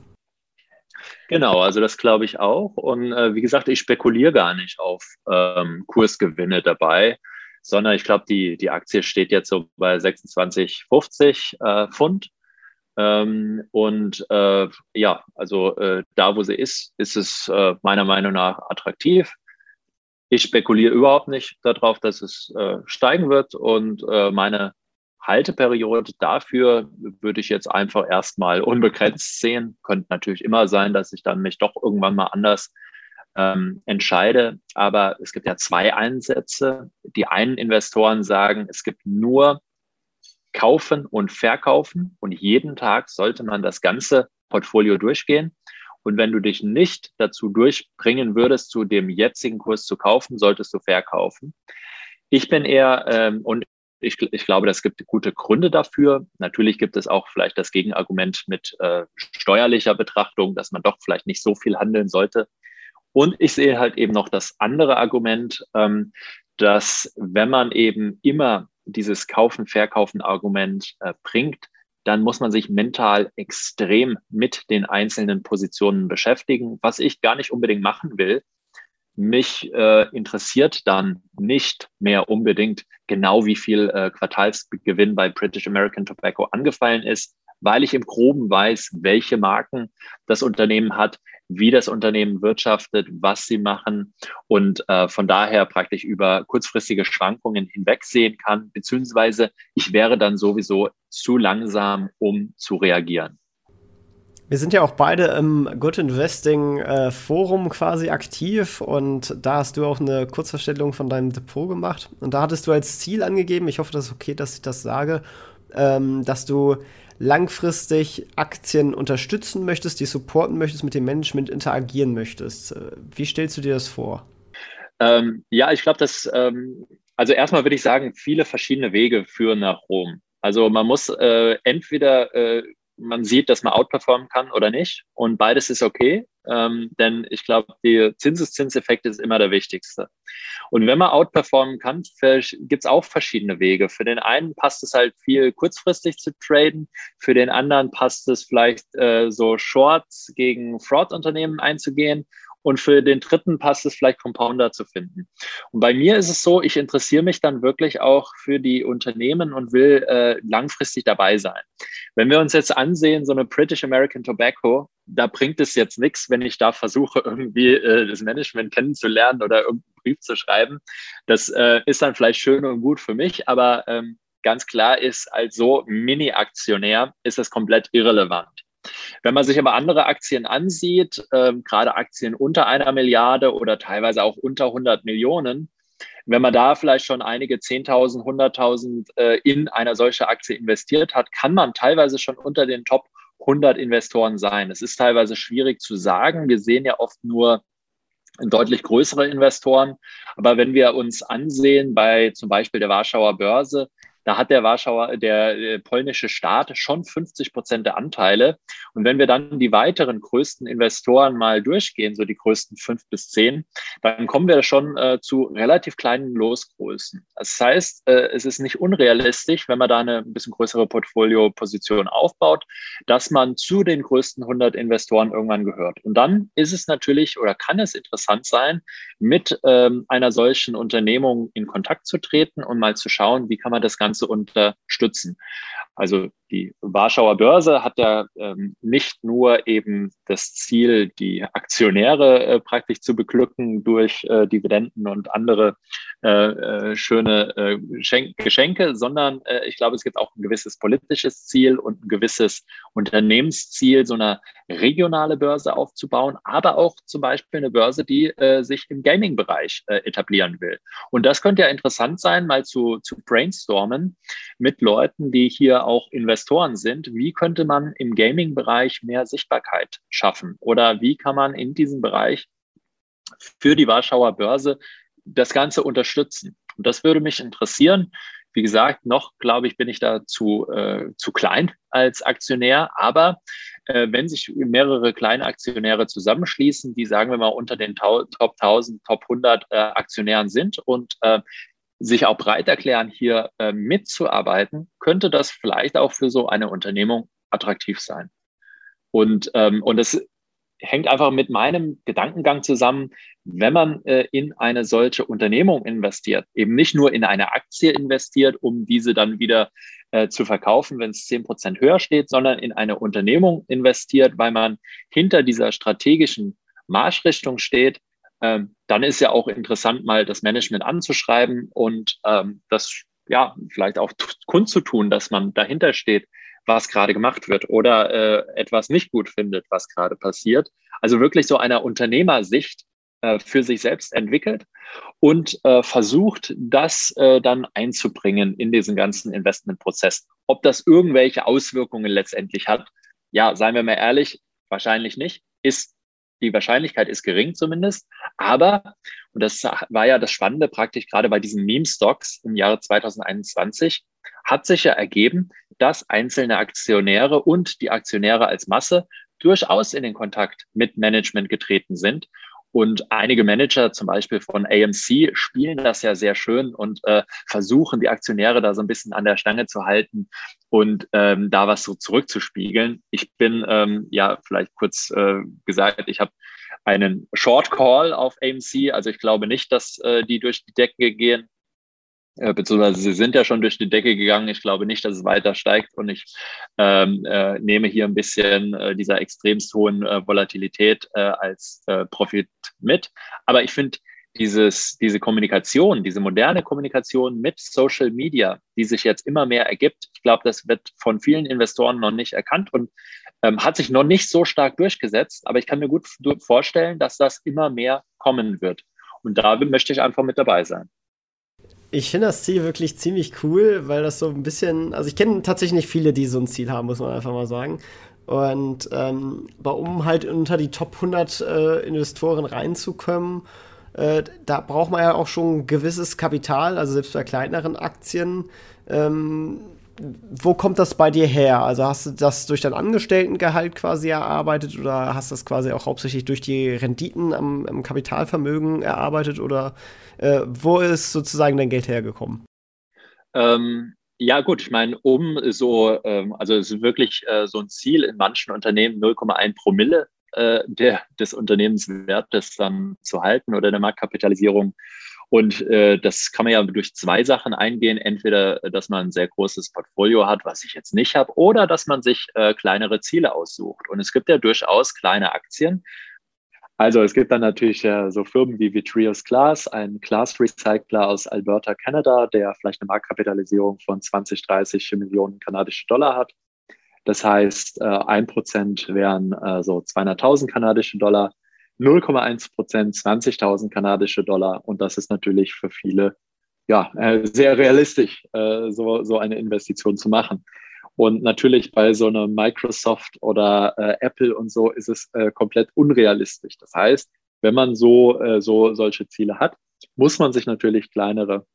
S2: Genau, also das glaube ich auch. Und äh, wie gesagt, ich spekuliere gar nicht auf ähm, Kursgewinne dabei, sondern ich glaube, die, die Aktie steht jetzt so bei 26,50 äh, Pfund. Ähm, und äh, ja, also äh, da, wo sie ist, ist es äh, meiner Meinung nach attraktiv. Ich spekuliere überhaupt nicht darauf, dass es äh, steigen wird und äh, meine Halteperiode dafür würde ich jetzt einfach erstmal unbegrenzt sehen. Könnte natürlich immer sein, dass ich dann mich doch irgendwann mal anders ähm, entscheide. Aber es gibt ja zwei Ansätze. Die einen Investoren sagen, es gibt nur kaufen und verkaufen und jeden Tag sollte man das ganze Portfolio durchgehen. Und wenn du dich nicht dazu durchbringen würdest, zu dem jetzigen Kurs zu kaufen, solltest du verkaufen. Ich bin eher, ähm, und ich, ich glaube, das gibt gute Gründe dafür. Natürlich gibt es auch vielleicht das Gegenargument mit äh, steuerlicher Betrachtung, dass man doch vielleicht nicht so viel handeln sollte. Und ich sehe halt eben noch das andere Argument, ähm, dass wenn man eben immer dieses Kaufen-Verkaufen-Argument äh, bringt, dann muss man sich mental extrem mit den einzelnen Positionen beschäftigen, was ich gar nicht unbedingt machen will. Mich äh, interessiert dann nicht mehr unbedingt genau, wie viel äh, Quartalsgewinn bei British American Tobacco angefallen ist, weil ich im Groben weiß, welche Marken das Unternehmen hat, wie das Unternehmen wirtschaftet, was sie machen und äh, von daher praktisch über kurzfristige Schwankungen hinwegsehen kann, beziehungsweise ich wäre dann sowieso zu langsam, um zu reagieren.
S1: Wir sind ja auch beide im Good Investing äh, Forum quasi aktiv und da hast du auch eine Kurzverstellung von deinem Depot gemacht und da hattest du als Ziel angegeben, ich hoffe, das ist okay, dass ich das sage, ähm, dass du langfristig Aktien unterstützen möchtest, die supporten möchtest, mit dem Management interagieren möchtest. Äh, wie stellst du dir das vor?
S2: Ähm, ja, ich glaube, dass, ähm, also erstmal würde ich sagen, viele verschiedene Wege führen nach Rom. Also man muss äh, entweder äh, man sieht, dass man outperformen kann oder nicht. Und beides ist okay, ähm, denn ich glaube, der Zinseszinseffekt ist immer der wichtigste. Und wenn man outperformen kann, gibt es auch verschiedene Wege. Für den einen passt es halt viel kurzfristig zu traden, für den anderen passt es vielleicht äh, so Shorts gegen Fraud-Unternehmen einzugehen und für den dritten passt es vielleicht Compounder zu finden. Und bei mir ist es so, ich interessiere mich dann wirklich auch für die Unternehmen und will äh, langfristig dabei sein. Wenn wir uns jetzt ansehen, so eine British American Tobacco, da bringt es jetzt nichts, wenn ich da versuche, irgendwie äh, das Management kennenzulernen oder irgendeinen Brief zu schreiben. Das äh, ist dann vielleicht schön und gut für mich, aber ähm, ganz klar ist, als so Mini-Aktionär ist es komplett irrelevant. Wenn man sich aber andere Aktien ansieht, äh, gerade Aktien unter einer Milliarde oder teilweise auch unter 100 Millionen, wenn man da vielleicht schon einige 10.000, 100.000 äh, in eine solche Aktie investiert hat, kann man teilweise schon unter den Top 100 Investoren sein. Es ist teilweise schwierig zu sagen. Wir sehen ja oft nur deutlich größere Investoren. Aber wenn wir uns ansehen bei zum Beispiel der Warschauer Börse, da hat der Warschauer, der, äh, polnische Staat schon 50 Prozent der Anteile. Und wenn wir dann die weiteren größten Investoren mal durchgehen, so die größten fünf bis zehn, dann kommen wir schon äh, zu relativ kleinen Losgrößen. Das heißt, äh, es ist nicht unrealistisch, wenn man da eine ein bisschen größere Portfolioposition aufbaut, dass man zu den größten 100 Investoren irgendwann gehört. Und dann ist es natürlich oder kann es interessant sein, mit ähm, einer solchen Unternehmung in Kontakt zu treten und mal zu schauen, wie kann man das Ganze Ganze unterstützen. Also die Warschauer Börse hat ja ähm, nicht nur eben das Ziel, die Aktionäre äh, praktisch zu beglücken durch äh, Dividenden und andere äh, äh schöne äh, Geschenke, sondern äh, ich glaube, es gibt auch ein gewisses politisches Ziel und ein gewisses Unternehmensziel, so eine regionale Börse aufzubauen, aber auch zum Beispiel eine Börse, die sich im Gaming-Bereich etablieren will. Und das könnte ja interessant sein, mal zu, zu brainstormen mit Leuten, die hier auch Investoren sind, wie könnte man im Gaming-Bereich mehr Sichtbarkeit schaffen? Oder wie kann man in diesem Bereich für die Warschauer Börse das Ganze unterstützen? Und das würde mich interessieren. Wie gesagt, noch glaube ich, bin ich da zu, äh, zu klein als Aktionär. Aber äh, wenn sich mehrere kleine Aktionäre zusammenschließen, die sagen wir mal unter den Top 1000, Top 100 äh, Aktionären sind und äh, sich auch breit erklären, hier äh, mitzuarbeiten, könnte das vielleicht auch für so eine Unternehmung attraktiv sein. Und, ähm, und das hängt einfach mit meinem Gedankengang zusammen, wenn man äh, in eine solche Unternehmung investiert, eben nicht nur in eine Aktie investiert, um diese dann wieder äh, zu verkaufen, wenn es zehn Prozent höher steht, sondern in eine Unternehmung investiert, weil man hinter dieser strategischen Marschrichtung steht, ähm, dann ist ja auch interessant, mal das Management anzuschreiben und ähm, das ja vielleicht auch kundzutun, dass man dahinter steht, was gerade gemacht wird oder äh, etwas nicht gut findet, was gerade passiert. Also wirklich so einer Unternehmersicht äh, für sich selbst entwickelt und äh, versucht, das äh, dann einzubringen in diesen ganzen Investmentprozess. Ob das irgendwelche Auswirkungen letztendlich hat, ja, seien wir mal ehrlich, wahrscheinlich nicht, ist die Wahrscheinlichkeit ist gering zumindest. Aber, und das war ja das Spannende praktisch gerade bei diesen Meme-Stocks im Jahre 2021, hat sich ja ergeben, dass einzelne Aktionäre und die Aktionäre als Masse durchaus in den Kontakt mit Management getreten sind und einige Manager, zum Beispiel von AMC, spielen das ja sehr schön und äh, versuchen, die Aktionäre da so ein bisschen an der Stange zu halten und ähm, da was so zurückzuspiegeln. Ich bin, ähm, ja, vielleicht kurz äh, gesagt, ich habe einen Short Call auf AMC. Also ich glaube nicht, dass äh, die durch die Decke gehen äh, beziehungsweise sie sind ja schon durch die Decke gegangen. Ich glaube nicht, dass es weiter steigt und ich ähm, äh, nehme hier ein bisschen äh, dieser extremst hohen äh, Volatilität äh, als äh, Profit mit. Aber ich finde dieses, diese Kommunikation, diese moderne Kommunikation mit Social Media, die sich jetzt immer mehr ergibt, ich glaube, das wird von vielen Investoren noch nicht erkannt und ähm, hat sich noch nicht so stark durchgesetzt. Aber ich kann mir gut vorstellen, dass das immer mehr kommen wird. Und da möchte ich einfach mit dabei sein.
S1: Ich finde das Ziel wirklich ziemlich cool, weil das so ein bisschen, also ich kenne tatsächlich nicht viele, die so ein Ziel haben, muss man einfach mal sagen. Und ähm, um halt unter die Top 100 äh, Investoren reinzukommen, äh, da braucht man ja auch schon ein gewisses Kapital, also selbst bei kleineren Aktien. Ähm, wo kommt das bei dir her? Also hast du das durch dein Angestelltengehalt quasi erarbeitet oder hast du das quasi auch hauptsächlich durch die Renditen am, am Kapitalvermögen erarbeitet oder äh, wo ist sozusagen dein Geld hergekommen?
S2: Ähm, ja, gut, ich meine, um so, ähm, also es ist wirklich äh, so ein Ziel in manchen Unternehmen 0,1 Promille äh, der, des Unternehmenswertes dann zu halten oder der Marktkapitalisierung. Und äh, das kann man ja durch zwei Sachen eingehen. Entweder, dass man ein sehr großes Portfolio hat, was ich jetzt nicht habe, oder dass man sich äh, kleinere Ziele aussucht. Und es gibt ja durchaus kleine Aktien, also es gibt dann natürlich äh, so Firmen wie Vitreous Glass, ein Glass Recycler aus Alberta, Kanada, der vielleicht eine Marktkapitalisierung von 20, 30 Millionen kanadische Dollar hat. Das heißt, äh, ein Prozent wären äh, so 200.000 kanadische Dollar, 0,1 Prozent 20.000 kanadische Dollar. Und das ist natürlich für viele ja, äh, sehr realistisch, so, so eine Investition zu machen. Und natürlich bei so einem Microsoft oder äh, Apple und so ist es äh, komplett unrealistisch. Das heißt, wenn man so, äh, so solche Ziele hat, muss man sich natürlich kleinere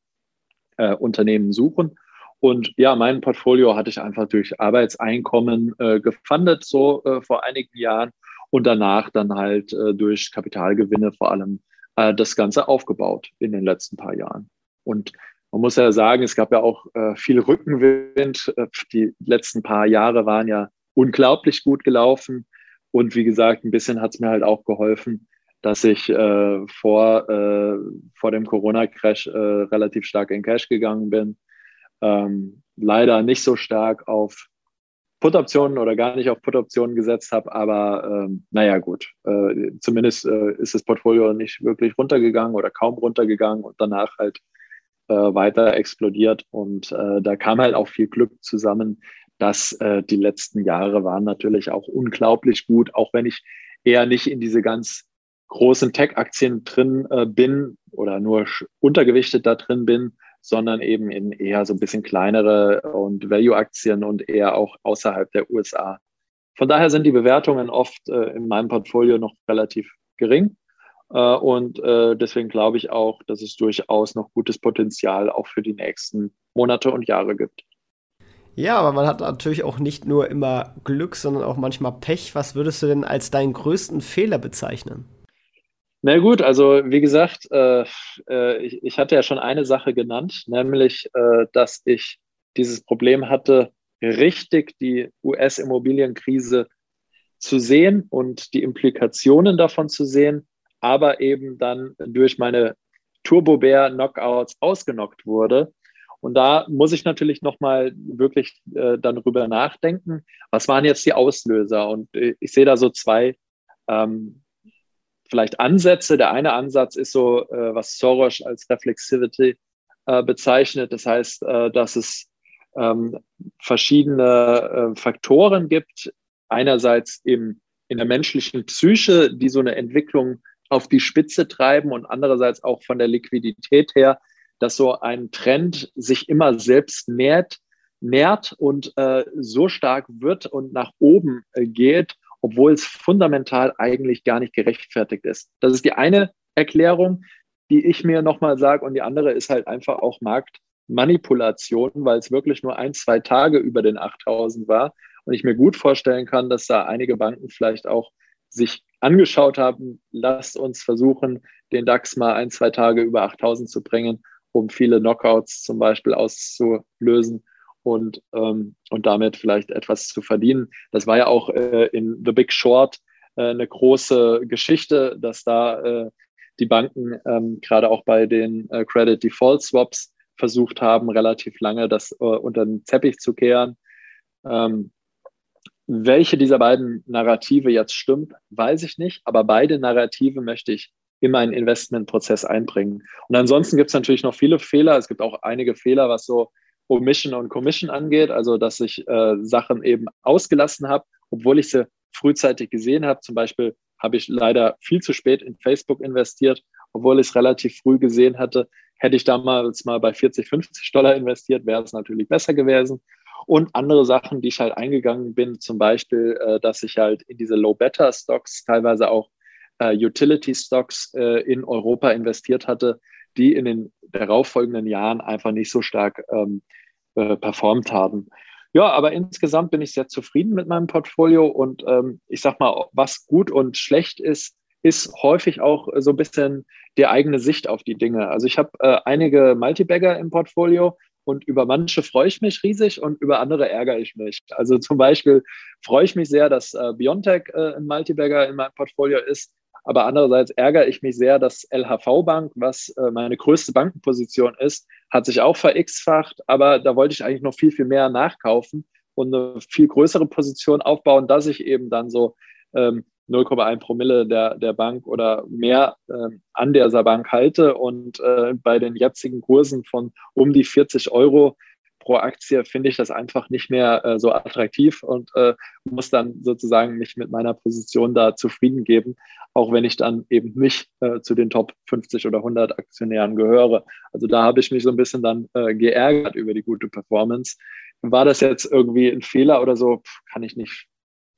S2: Unternehmen suchen. Und ja, mein Portfolio hatte ich einfach durch Arbeitseinkommen äh, gefundet, so äh, vor einigen Jahren. Und danach dann halt äh, durch Kapitalgewinne vor allem äh, das Ganze aufgebaut in den letzten paar Jahren. Und man muss ja sagen, es gab ja auch äh, viel Rückenwind. Äh, die letzten paar Jahre waren ja unglaublich gut gelaufen. Und wie gesagt, ein bisschen hat es mir halt auch geholfen, dass ich äh, vor, vor dem Corona-Crash relativ stark in Cash gegangen bin. Ähm, leider nicht so stark auf Put-Optionen oder gar nicht auf Put-Optionen gesetzt habe, aber ähm, naja gut, äh, zumindest äh, ist das Portfolio nicht wirklich runtergegangen oder kaum runtergegangen und danach halt äh, weiter explodiert. Und äh, da kam halt auch viel Glück zusammen, dass äh, die letzten Jahre waren natürlich auch unglaublich gut, auch wenn ich eher nicht in diese ganz großen Tech-Aktien drin äh, bin oder nur untergewichtet da drin bin, sondern eben in eher so ein bisschen kleinere und Value-Aktien und eher auch außerhalb der USA. Von daher sind die Bewertungen oft äh, in meinem Portfolio noch relativ gering. Äh, und äh, deswegen glaube ich auch, dass es durchaus noch gutes Potenzial auch für die nächsten Monate und Jahre gibt.
S1: Ja, aber man hat natürlich auch nicht nur immer Glück, sondern auch manchmal Pech. Was würdest du denn als deinen größten Fehler bezeichnen?
S2: Na gut, also wie gesagt, äh, äh, ich, ich, hatte ja schon eine Sache genannt, nämlich, äh, dass ich dieses Problem hatte, richtig die US-Immobilienkrise zu sehen und die Implikationen davon zu sehen aber eben dann durch meine Turbo Bear Knockouts ausgenockt wurde. Und da muss ich natürlich nochmal wirklich äh, dann drüber nachdenken, was waren jetzt die Auslöser? Und äh, ich sehe da so zwei ähm, vielleicht Ansätze. Der eine Ansatz ist so, äh, was Soros als Reflexivity äh, bezeichnet. Das heißt, äh, dass es ähm, verschiedene äh, Faktoren gibt. Einerseits im, in der menschlichen Psyche, die so eine Entwicklung auf die Spitze treiben und andererseits auch von der Liquidität her, dass so ein Trend sich immer selbst nährt, nährt und äh, so stark wird und nach oben äh, geht, obwohl es fundamental eigentlich gar nicht gerechtfertigt ist. Das ist die eine Erklärung, die ich mir nochmal sage und die andere ist halt einfach auch Marktmanipulation, weil es wirklich nur ein, zwei Tage über den 8000 war. Und ich mir gut vorstellen kann, dass da einige Banken vielleicht auch sich angeschaut haben, lasst uns versuchen, den DAX mal ein, zwei Tage über 8000 zu bringen, um viele Knockouts zum Beispiel auszulösen und, ähm, und damit vielleicht etwas zu verdienen. Das war ja auch äh, in The Big Short äh, eine große Geschichte, dass da äh, die Banken ähm, gerade auch bei den äh, Credit Default Swaps versucht haben, relativ lange das äh, unter den Teppich zu kehren. Ähm, welche dieser beiden Narrative jetzt stimmt, weiß ich nicht, aber beide Narrative möchte ich in meinen Investmentprozess einbringen. Und ansonsten gibt es natürlich noch viele Fehler. Es gibt auch einige Fehler, was so Omission und Commission angeht, also dass ich äh, Sachen eben ausgelassen habe, obwohl ich sie frühzeitig gesehen habe. Zum Beispiel habe ich leider viel zu spät in Facebook investiert, obwohl ich es relativ früh gesehen hatte. Hätte ich damals mal bei 40, 50 Dollar investiert, wäre es natürlich besser gewesen. Und andere Sachen, die ich halt eingegangen bin, zum Beispiel, äh, dass ich halt in diese Low-Beta-Stocks, teilweise auch äh, Utility-Stocks äh, in Europa investiert hatte, die in den darauffolgenden Jahren einfach nicht so stark ähm, äh, performt haben. Ja, aber insgesamt bin ich sehr zufrieden mit meinem Portfolio und ähm, ich sag mal, was gut und schlecht ist, ist häufig auch so ein bisschen die eigene Sicht auf die Dinge. Also ich habe äh, einige Multibagger im Portfolio und über manche freue ich mich riesig und über andere ärgere ich mich. Also zum Beispiel freue ich mich sehr, dass äh, Biontech äh, ein Multibagger in meinem Portfolio ist. Aber andererseits ärgere ich mich sehr, dass LHV Bank, was äh, meine größte Bankenposition ist, hat sich auch ver-x-facht. Aber da wollte ich eigentlich noch viel, viel mehr nachkaufen und eine viel größere Position aufbauen, dass ich eben dann so ähm, 0,1 Promille der, der Bank oder mehr äh, an dieser Bank halte. Und äh, bei den jetzigen Kursen von um die 40 Euro pro Aktie finde ich das einfach nicht mehr äh, so attraktiv und äh, muss dann sozusagen mich mit meiner Position da zufrieden geben, auch wenn ich dann eben nicht äh, zu den Top 50 oder 100 Aktionären gehöre. Also da habe ich mich so ein bisschen dann äh, geärgert über die gute Performance. War das jetzt irgendwie ein Fehler oder so? Kann ich nicht,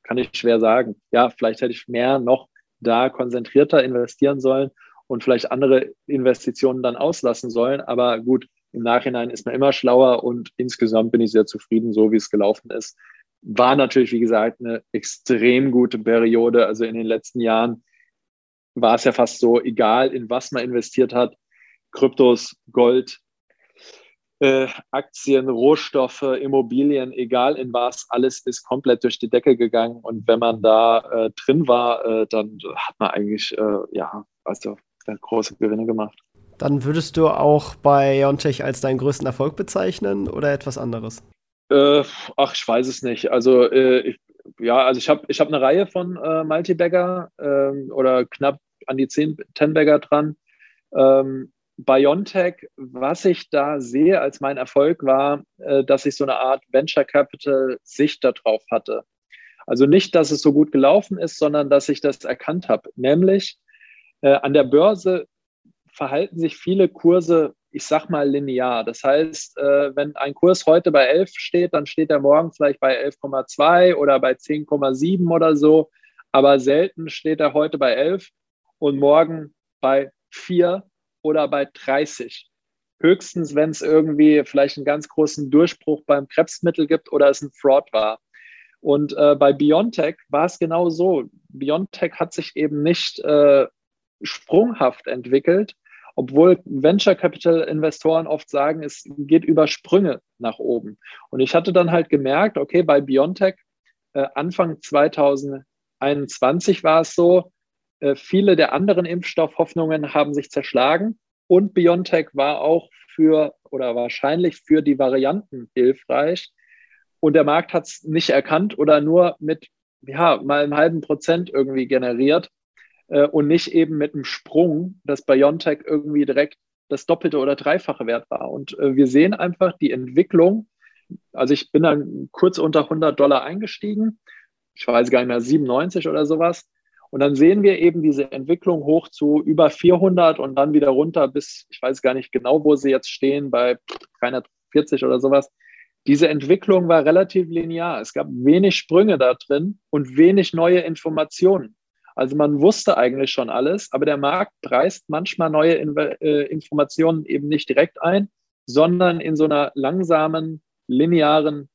S2: kann ich schwer sagen. Ja, vielleicht hätte ich mehr noch da konzentrierter investieren sollen und vielleicht andere Investitionen dann auslassen sollen. Aber gut, im Nachhinein ist man immer schlauer und insgesamt bin ich sehr zufrieden, so wie es gelaufen ist. War natürlich, wie gesagt, eine extrem gute Periode. Also in den letzten Jahren war es ja fast so, egal in was man investiert hat, Kryptos, Gold, äh, Aktien, Rohstoffe, Immobilien, egal in was, alles ist komplett durch die Decke gegangen. Und wenn man da äh, drin war, äh, dann hat man eigentlich, äh, ja, also große Gewinne gemacht.
S1: Dann würdest du auch bei Iontech als deinen größten Erfolg bezeichnen oder etwas anderes?
S2: Äh, ach, ich weiß es nicht. Also äh, ich, ja, also ich habe ich hab eine Reihe von äh, Multibagger ähm, oder knapp an die 10 Bagger dran. Ähm, Biontech, was ich da sehe als mein Erfolg war, äh, dass ich so eine Art Venture Capital Sicht darauf hatte. Also nicht, dass es so gut gelaufen ist, sondern dass ich das erkannt habe. Nämlich äh, an der Börse verhalten sich viele Kurse, ich sag mal, linear. Das heißt, äh, wenn ein Kurs heute bei 11 steht, dann steht er morgen vielleicht bei 11,2 oder bei 10,7 oder so. Aber selten steht er heute bei 11 und morgen bei 4 oder bei 30. Höchstens, wenn es irgendwie vielleicht einen ganz großen Durchbruch beim Krebsmittel gibt oder es ein Fraud war. Und äh, bei BioNTech war es genau so. BioNTech hat sich eben nicht äh, sprunghaft entwickelt, obwohl Venture Capital Investoren oft sagen, es geht über Sprünge nach oben. Und ich hatte dann halt gemerkt, okay, bei BioNTech äh, Anfang 2021 war es so, äh, viele der anderen Impfstoffhoffnungen haben sich zerschlagen und BioNTech war auch für oder wahrscheinlich für die Varianten hilfreich. Und der Markt hat es nicht erkannt oder nur mit ja, mal einem halben Prozent irgendwie generiert äh, und nicht eben mit einem Sprung, dass BioNTech irgendwie direkt das doppelte oder dreifache Wert war. Und äh, wir sehen einfach die Entwicklung. Also ich bin dann kurz unter 100 Dollar eingestiegen. Ich weiß gar nicht mehr, 97 oder sowas. Und dann sehen wir eben diese Entwicklung hoch zu über 400 und dann wieder runter bis, ich weiß gar nicht genau, wo sie jetzt stehen, bei 340 oder sowas. Diese Entwicklung war relativ linear. Es gab wenig Sprünge da drin und wenig neue Informationen. Also man wusste eigentlich schon alles, aber der Markt preist manchmal neue In äh, Informationen eben nicht direkt ein, sondern in so einer langsamen, linearen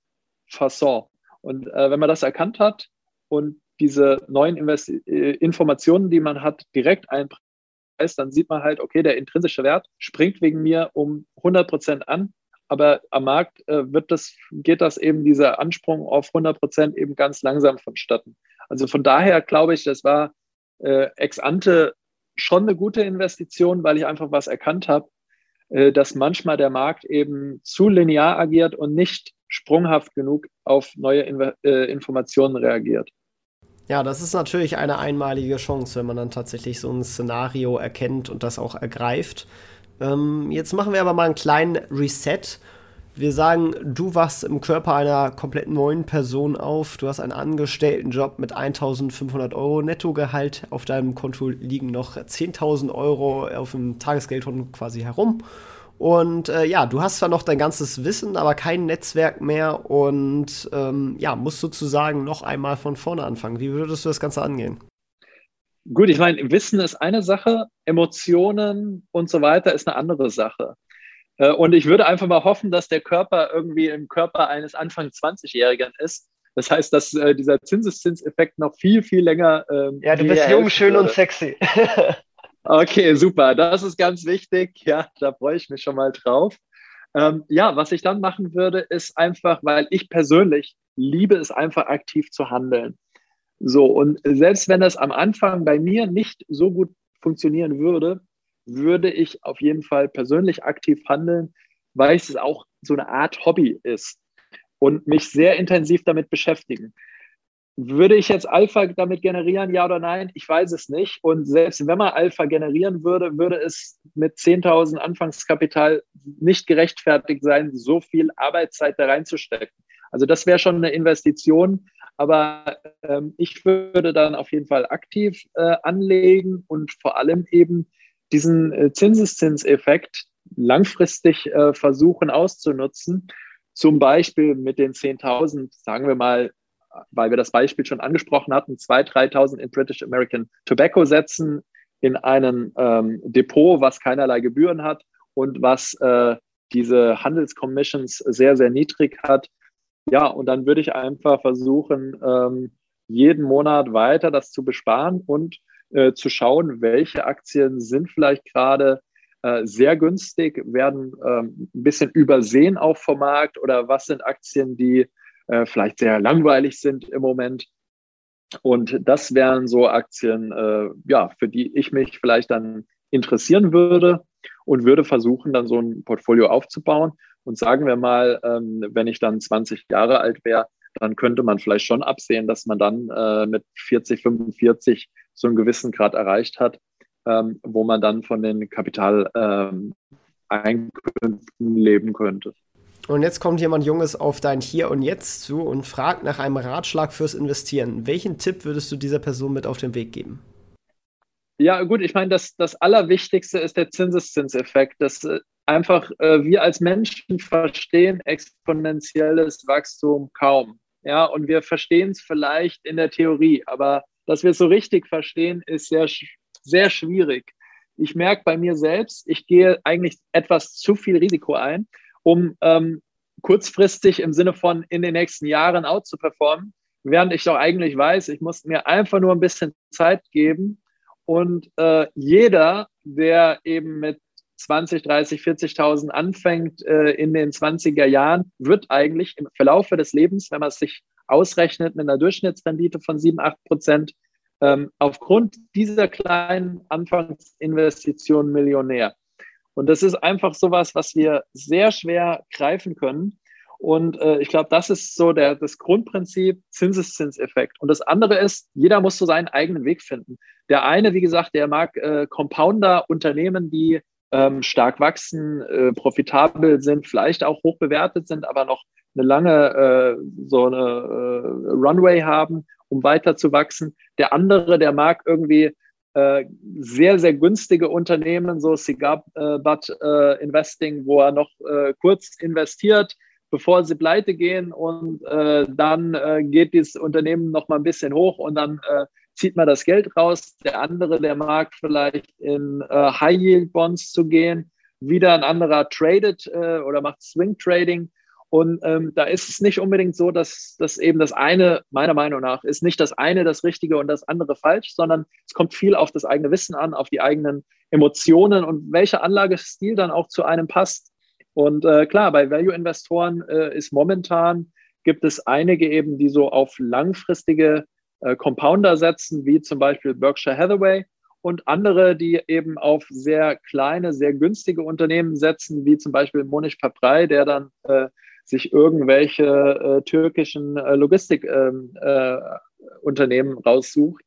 S2: Fasson. Und äh, wenn man das erkannt hat und diese neuen Invest äh, Informationen, die man hat, direkt einpreist, dann sieht man halt, okay, der intrinsische Wert springt wegen mir um 100 Prozent an, aber am Markt äh, wird das, geht das eben dieser Ansprung auf 100 Prozent eben ganz langsam vonstatten. Also von daher glaube ich, das war äh, ex ante schon eine gute Investition, weil ich einfach was erkannt habe, äh, dass manchmal der Markt eben zu linear agiert und nicht sprunghaft genug auf neue Inve äh, Informationen reagiert.
S1: Ja, das ist natürlich eine einmalige Chance, wenn man dann tatsächlich so ein Szenario erkennt und das auch ergreift. Ähm, jetzt machen wir aber mal einen kleinen Reset. Wir sagen, du wachst im Körper einer komplett neuen Person auf. Du hast einen Angestelltenjob mit 1500 Euro Nettogehalt. Auf deinem Konto liegen noch 10.000 Euro auf dem Tagesgeldkonto quasi herum. Und äh, ja, du hast zwar noch dein ganzes Wissen, aber kein Netzwerk mehr und ähm, ja, musst sozusagen noch einmal von vorne anfangen. Wie würdest du das Ganze angehen?
S2: Gut, ich meine, Wissen ist eine Sache, Emotionen und so weiter ist eine andere Sache. Äh, und ich würde einfach mal hoffen, dass der Körper irgendwie im Körper eines Anfang 20-Jährigen ist. Das heißt, dass äh, dieser Zinseszinseffekt noch viel, viel länger.
S1: Ähm, ja, du bist jung, schön und sexy. [LAUGHS]
S2: Okay, super. Das ist ganz wichtig. Ja, da freue ich mich schon mal drauf. Ähm, ja, was ich dann machen würde, ist einfach, weil ich persönlich liebe es einfach aktiv zu handeln. So, und selbst wenn das am Anfang bei mir nicht so gut funktionieren würde, würde ich auf jeden Fall persönlich aktiv handeln, weil es auch so eine Art Hobby ist und mich sehr intensiv damit beschäftigen. Würde ich jetzt Alpha damit generieren, ja oder nein? Ich weiß es nicht. Und selbst wenn man Alpha generieren würde, würde es mit 10.000 Anfangskapital nicht gerechtfertigt sein, so viel Arbeitszeit da reinzustecken. Also das wäre schon eine Investition. Aber ähm, ich würde dann auf jeden Fall aktiv äh, anlegen und vor allem eben diesen äh, Zinseszinseffekt langfristig äh, versuchen auszunutzen. Zum Beispiel mit den 10.000, sagen wir mal, weil wir das Beispiel schon angesprochen hatten, 2.000, 3.000 in British American Tobacco setzen in ein ähm, Depot, was keinerlei Gebühren hat und was äh, diese Handelscommissions sehr, sehr niedrig hat. Ja, und dann würde ich einfach versuchen, ähm, jeden Monat weiter das zu besparen und äh, zu schauen, welche Aktien sind vielleicht gerade äh, sehr günstig, werden ähm, ein bisschen übersehen auch vom Markt oder was sind Aktien, die äh, vielleicht sehr langweilig sind im Moment. Und das wären so Aktien, äh, ja, für die ich mich vielleicht dann interessieren würde und würde versuchen, dann so ein Portfolio aufzubauen. Und sagen wir mal, ähm, wenn ich dann 20 Jahre alt wäre, dann könnte man vielleicht schon absehen, dass man dann äh, mit 40, 45 so einen gewissen Grad erreicht hat, ähm, wo man dann von den Kapitaleinkünften ähm, leben könnte.
S1: Und jetzt kommt jemand Junges auf dein Hier und Jetzt zu und fragt nach einem Ratschlag fürs Investieren. Welchen Tipp würdest du dieser Person mit auf den Weg geben?
S2: Ja, gut, ich meine, das, das Allerwichtigste ist der Zinseszinseffekt. Dass äh, einfach äh, wir als Menschen verstehen exponentielles Wachstum kaum. Ja, und wir verstehen es vielleicht in der Theorie, aber dass wir es so richtig verstehen, ist sehr, sehr schwierig. Ich merke bei mir selbst, ich gehe eigentlich etwas zu viel Risiko ein um ähm, kurzfristig im Sinne von in den nächsten Jahren out zu performen, während ich doch eigentlich weiß, ich muss mir einfach nur ein bisschen Zeit geben und äh, jeder, der eben mit 20, 30, 40.000 anfängt äh, in den 20er Jahren, wird eigentlich im Verlaufe des Lebens, wenn man es sich ausrechnet mit einer Durchschnittsrendite von 7, 8 Prozent, ähm, aufgrund dieser kleinen Anfangsinvestition Millionär. Und das ist einfach sowas, was wir sehr schwer greifen können. Und äh, ich glaube, das ist so der, das Grundprinzip Zinseszinseffekt. Und das andere ist, jeder muss so seinen eigenen Weg finden. Der eine, wie gesagt, der mag äh, Compounder, Unternehmen, die ähm, stark wachsen, äh, profitabel sind, vielleicht auch hoch bewertet sind, aber noch eine lange äh, so eine äh, Runway haben, um weiter zu wachsen. Der andere, der mag irgendwie äh, sehr, sehr günstige Unternehmen, so Cigar äh, Butt äh, Investing, wo er noch kurz investiert, bevor sie pleite gehen und dann geht dieses Unternehmen noch mal ein bisschen hoch und dann zieht man das Geld raus. Der andere, der mag vielleicht in High Yield Bonds zu gehen, wieder ein anderer tradet oder macht Swing Trading und ähm, da ist es nicht unbedingt so, dass, dass eben das eine, meiner Meinung nach, ist nicht das eine das Richtige und das andere falsch, sondern es kommt viel auf das eigene Wissen an, auf die eigenen Emotionen und welcher Anlagestil dann auch zu einem passt. Und äh, klar, bei Value-Investoren äh, ist momentan, gibt es einige eben, die so auf langfristige äh, Compounder setzen, wie zum Beispiel Berkshire Hathaway und andere, die eben auf sehr kleine, sehr günstige Unternehmen setzen, wie zum Beispiel Monish Paprai, der dann äh, sich irgendwelche äh, türkischen äh, Logistikfirmen Unternehmen raussucht.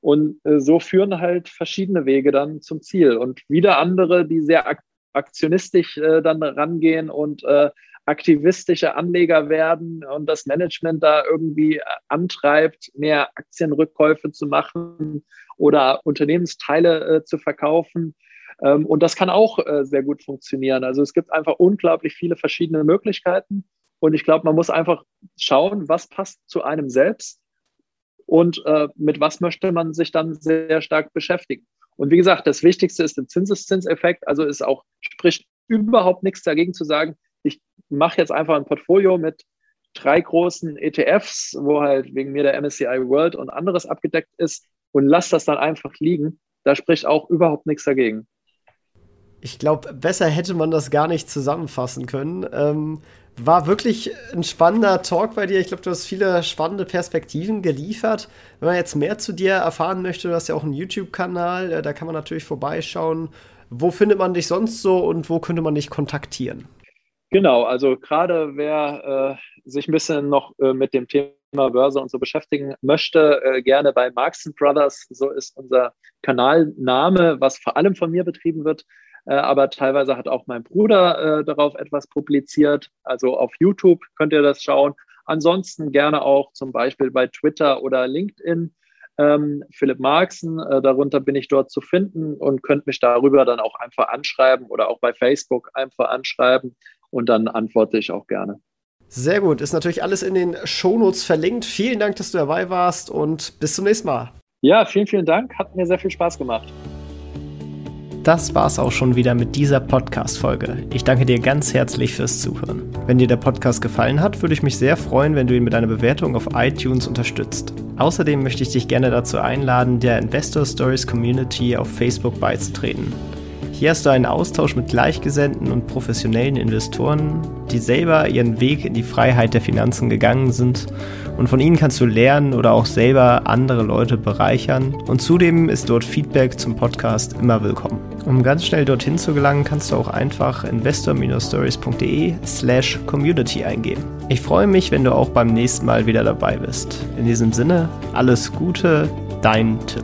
S2: Und äh, so führen halt verschiedene Wege dann zum Ziel. Und wieder andere, die sehr ak aktionistisch äh, dann rangehen und äh, aktivistische Anleger werden und das Management da irgendwie äh, antreibt, mehr Aktienrückkäufe zu machen oder Unternehmensteile äh, zu verkaufen. Ähm, und das kann auch äh, sehr gut funktionieren. Also es gibt einfach unglaublich viele verschiedene Möglichkeiten. Und ich glaube, man muss einfach schauen, was passt zu einem selbst und äh, mit was möchte man sich dann sehr stark beschäftigen. Und wie gesagt, das Wichtigste ist der Zinseszinseffekt. Also ist auch, spricht überhaupt nichts dagegen zu sagen, mache jetzt einfach ein Portfolio mit drei großen ETFs, wo halt wegen mir der MSCI World und anderes abgedeckt ist und lass das dann einfach liegen. Da spricht auch überhaupt nichts dagegen.
S1: Ich glaube, besser hätte man das gar nicht zusammenfassen können. Ähm, war wirklich ein spannender Talk bei dir. Ich glaube, du hast viele spannende Perspektiven geliefert. Wenn man jetzt mehr zu dir erfahren möchte, du hast ja auch einen YouTube-Kanal, äh, da kann man natürlich vorbeischauen. Wo findet man dich sonst so und wo könnte man dich kontaktieren?
S2: Genau, also gerade wer äh, sich ein bisschen noch äh, mit dem Thema Börse und so beschäftigen möchte, äh, gerne bei Marx Brothers, so ist unser Kanalname, was vor allem von mir betrieben wird. Äh, aber teilweise hat auch mein Bruder äh, darauf etwas publiziert. Also auf YouTube könnt ihr das schauen. Ansonsten gerne auch zum Beispiel bei Twitter oder LinkedIn. Ähm, Philipp Marxen, äh, darunter bin ich dort zu finden und könnt mich darüber dann auch einfach anschreiben oder auch bei Facebook einfach anschreiben und dann antworte ich auch gerne.
S1: Sehr gut, ist natürlich alles in den Shownotes verlinkt. Vielen Dank, dass du dabei warst und bis zum nächsten Mal.
S2: Ja, vielen, vielen Dank. Hat mir sehr viel Spaß gemacht
S1: das war's auch schon wieder mit dieser Podcast-Folge. Ich danke dir ganz herzlich fürs Zuhören. Wenn dir der Podcast gefallen hat, würde ich mich sehr freuen, wenn du ihn mit einer Bewertung auf iTunes unterstützt. Außerdem möchte ich dich gerne dazu einladen, der Investor Stories Community auf Facebook beizutreten. Hier hast du einen Austausch mit Gleichgesinnten und professionellen Investoren, die selber ihren Weg in die Freiheit der Finanzen gegangen sind und von ihnen kannst du lernen oder auch selber andere Leute bereichern und zudem ist dort Feedback zum Podcast immer willkommen. Um ganz schnell dorthin zu gelangen, kannst du auch einfach investor-stories.de slash community eingeben. Ich freue mich, wenn du auch beim nächsten Mal wieder dabei bist. In diesem Sinne, alles Gute, dein Tipp.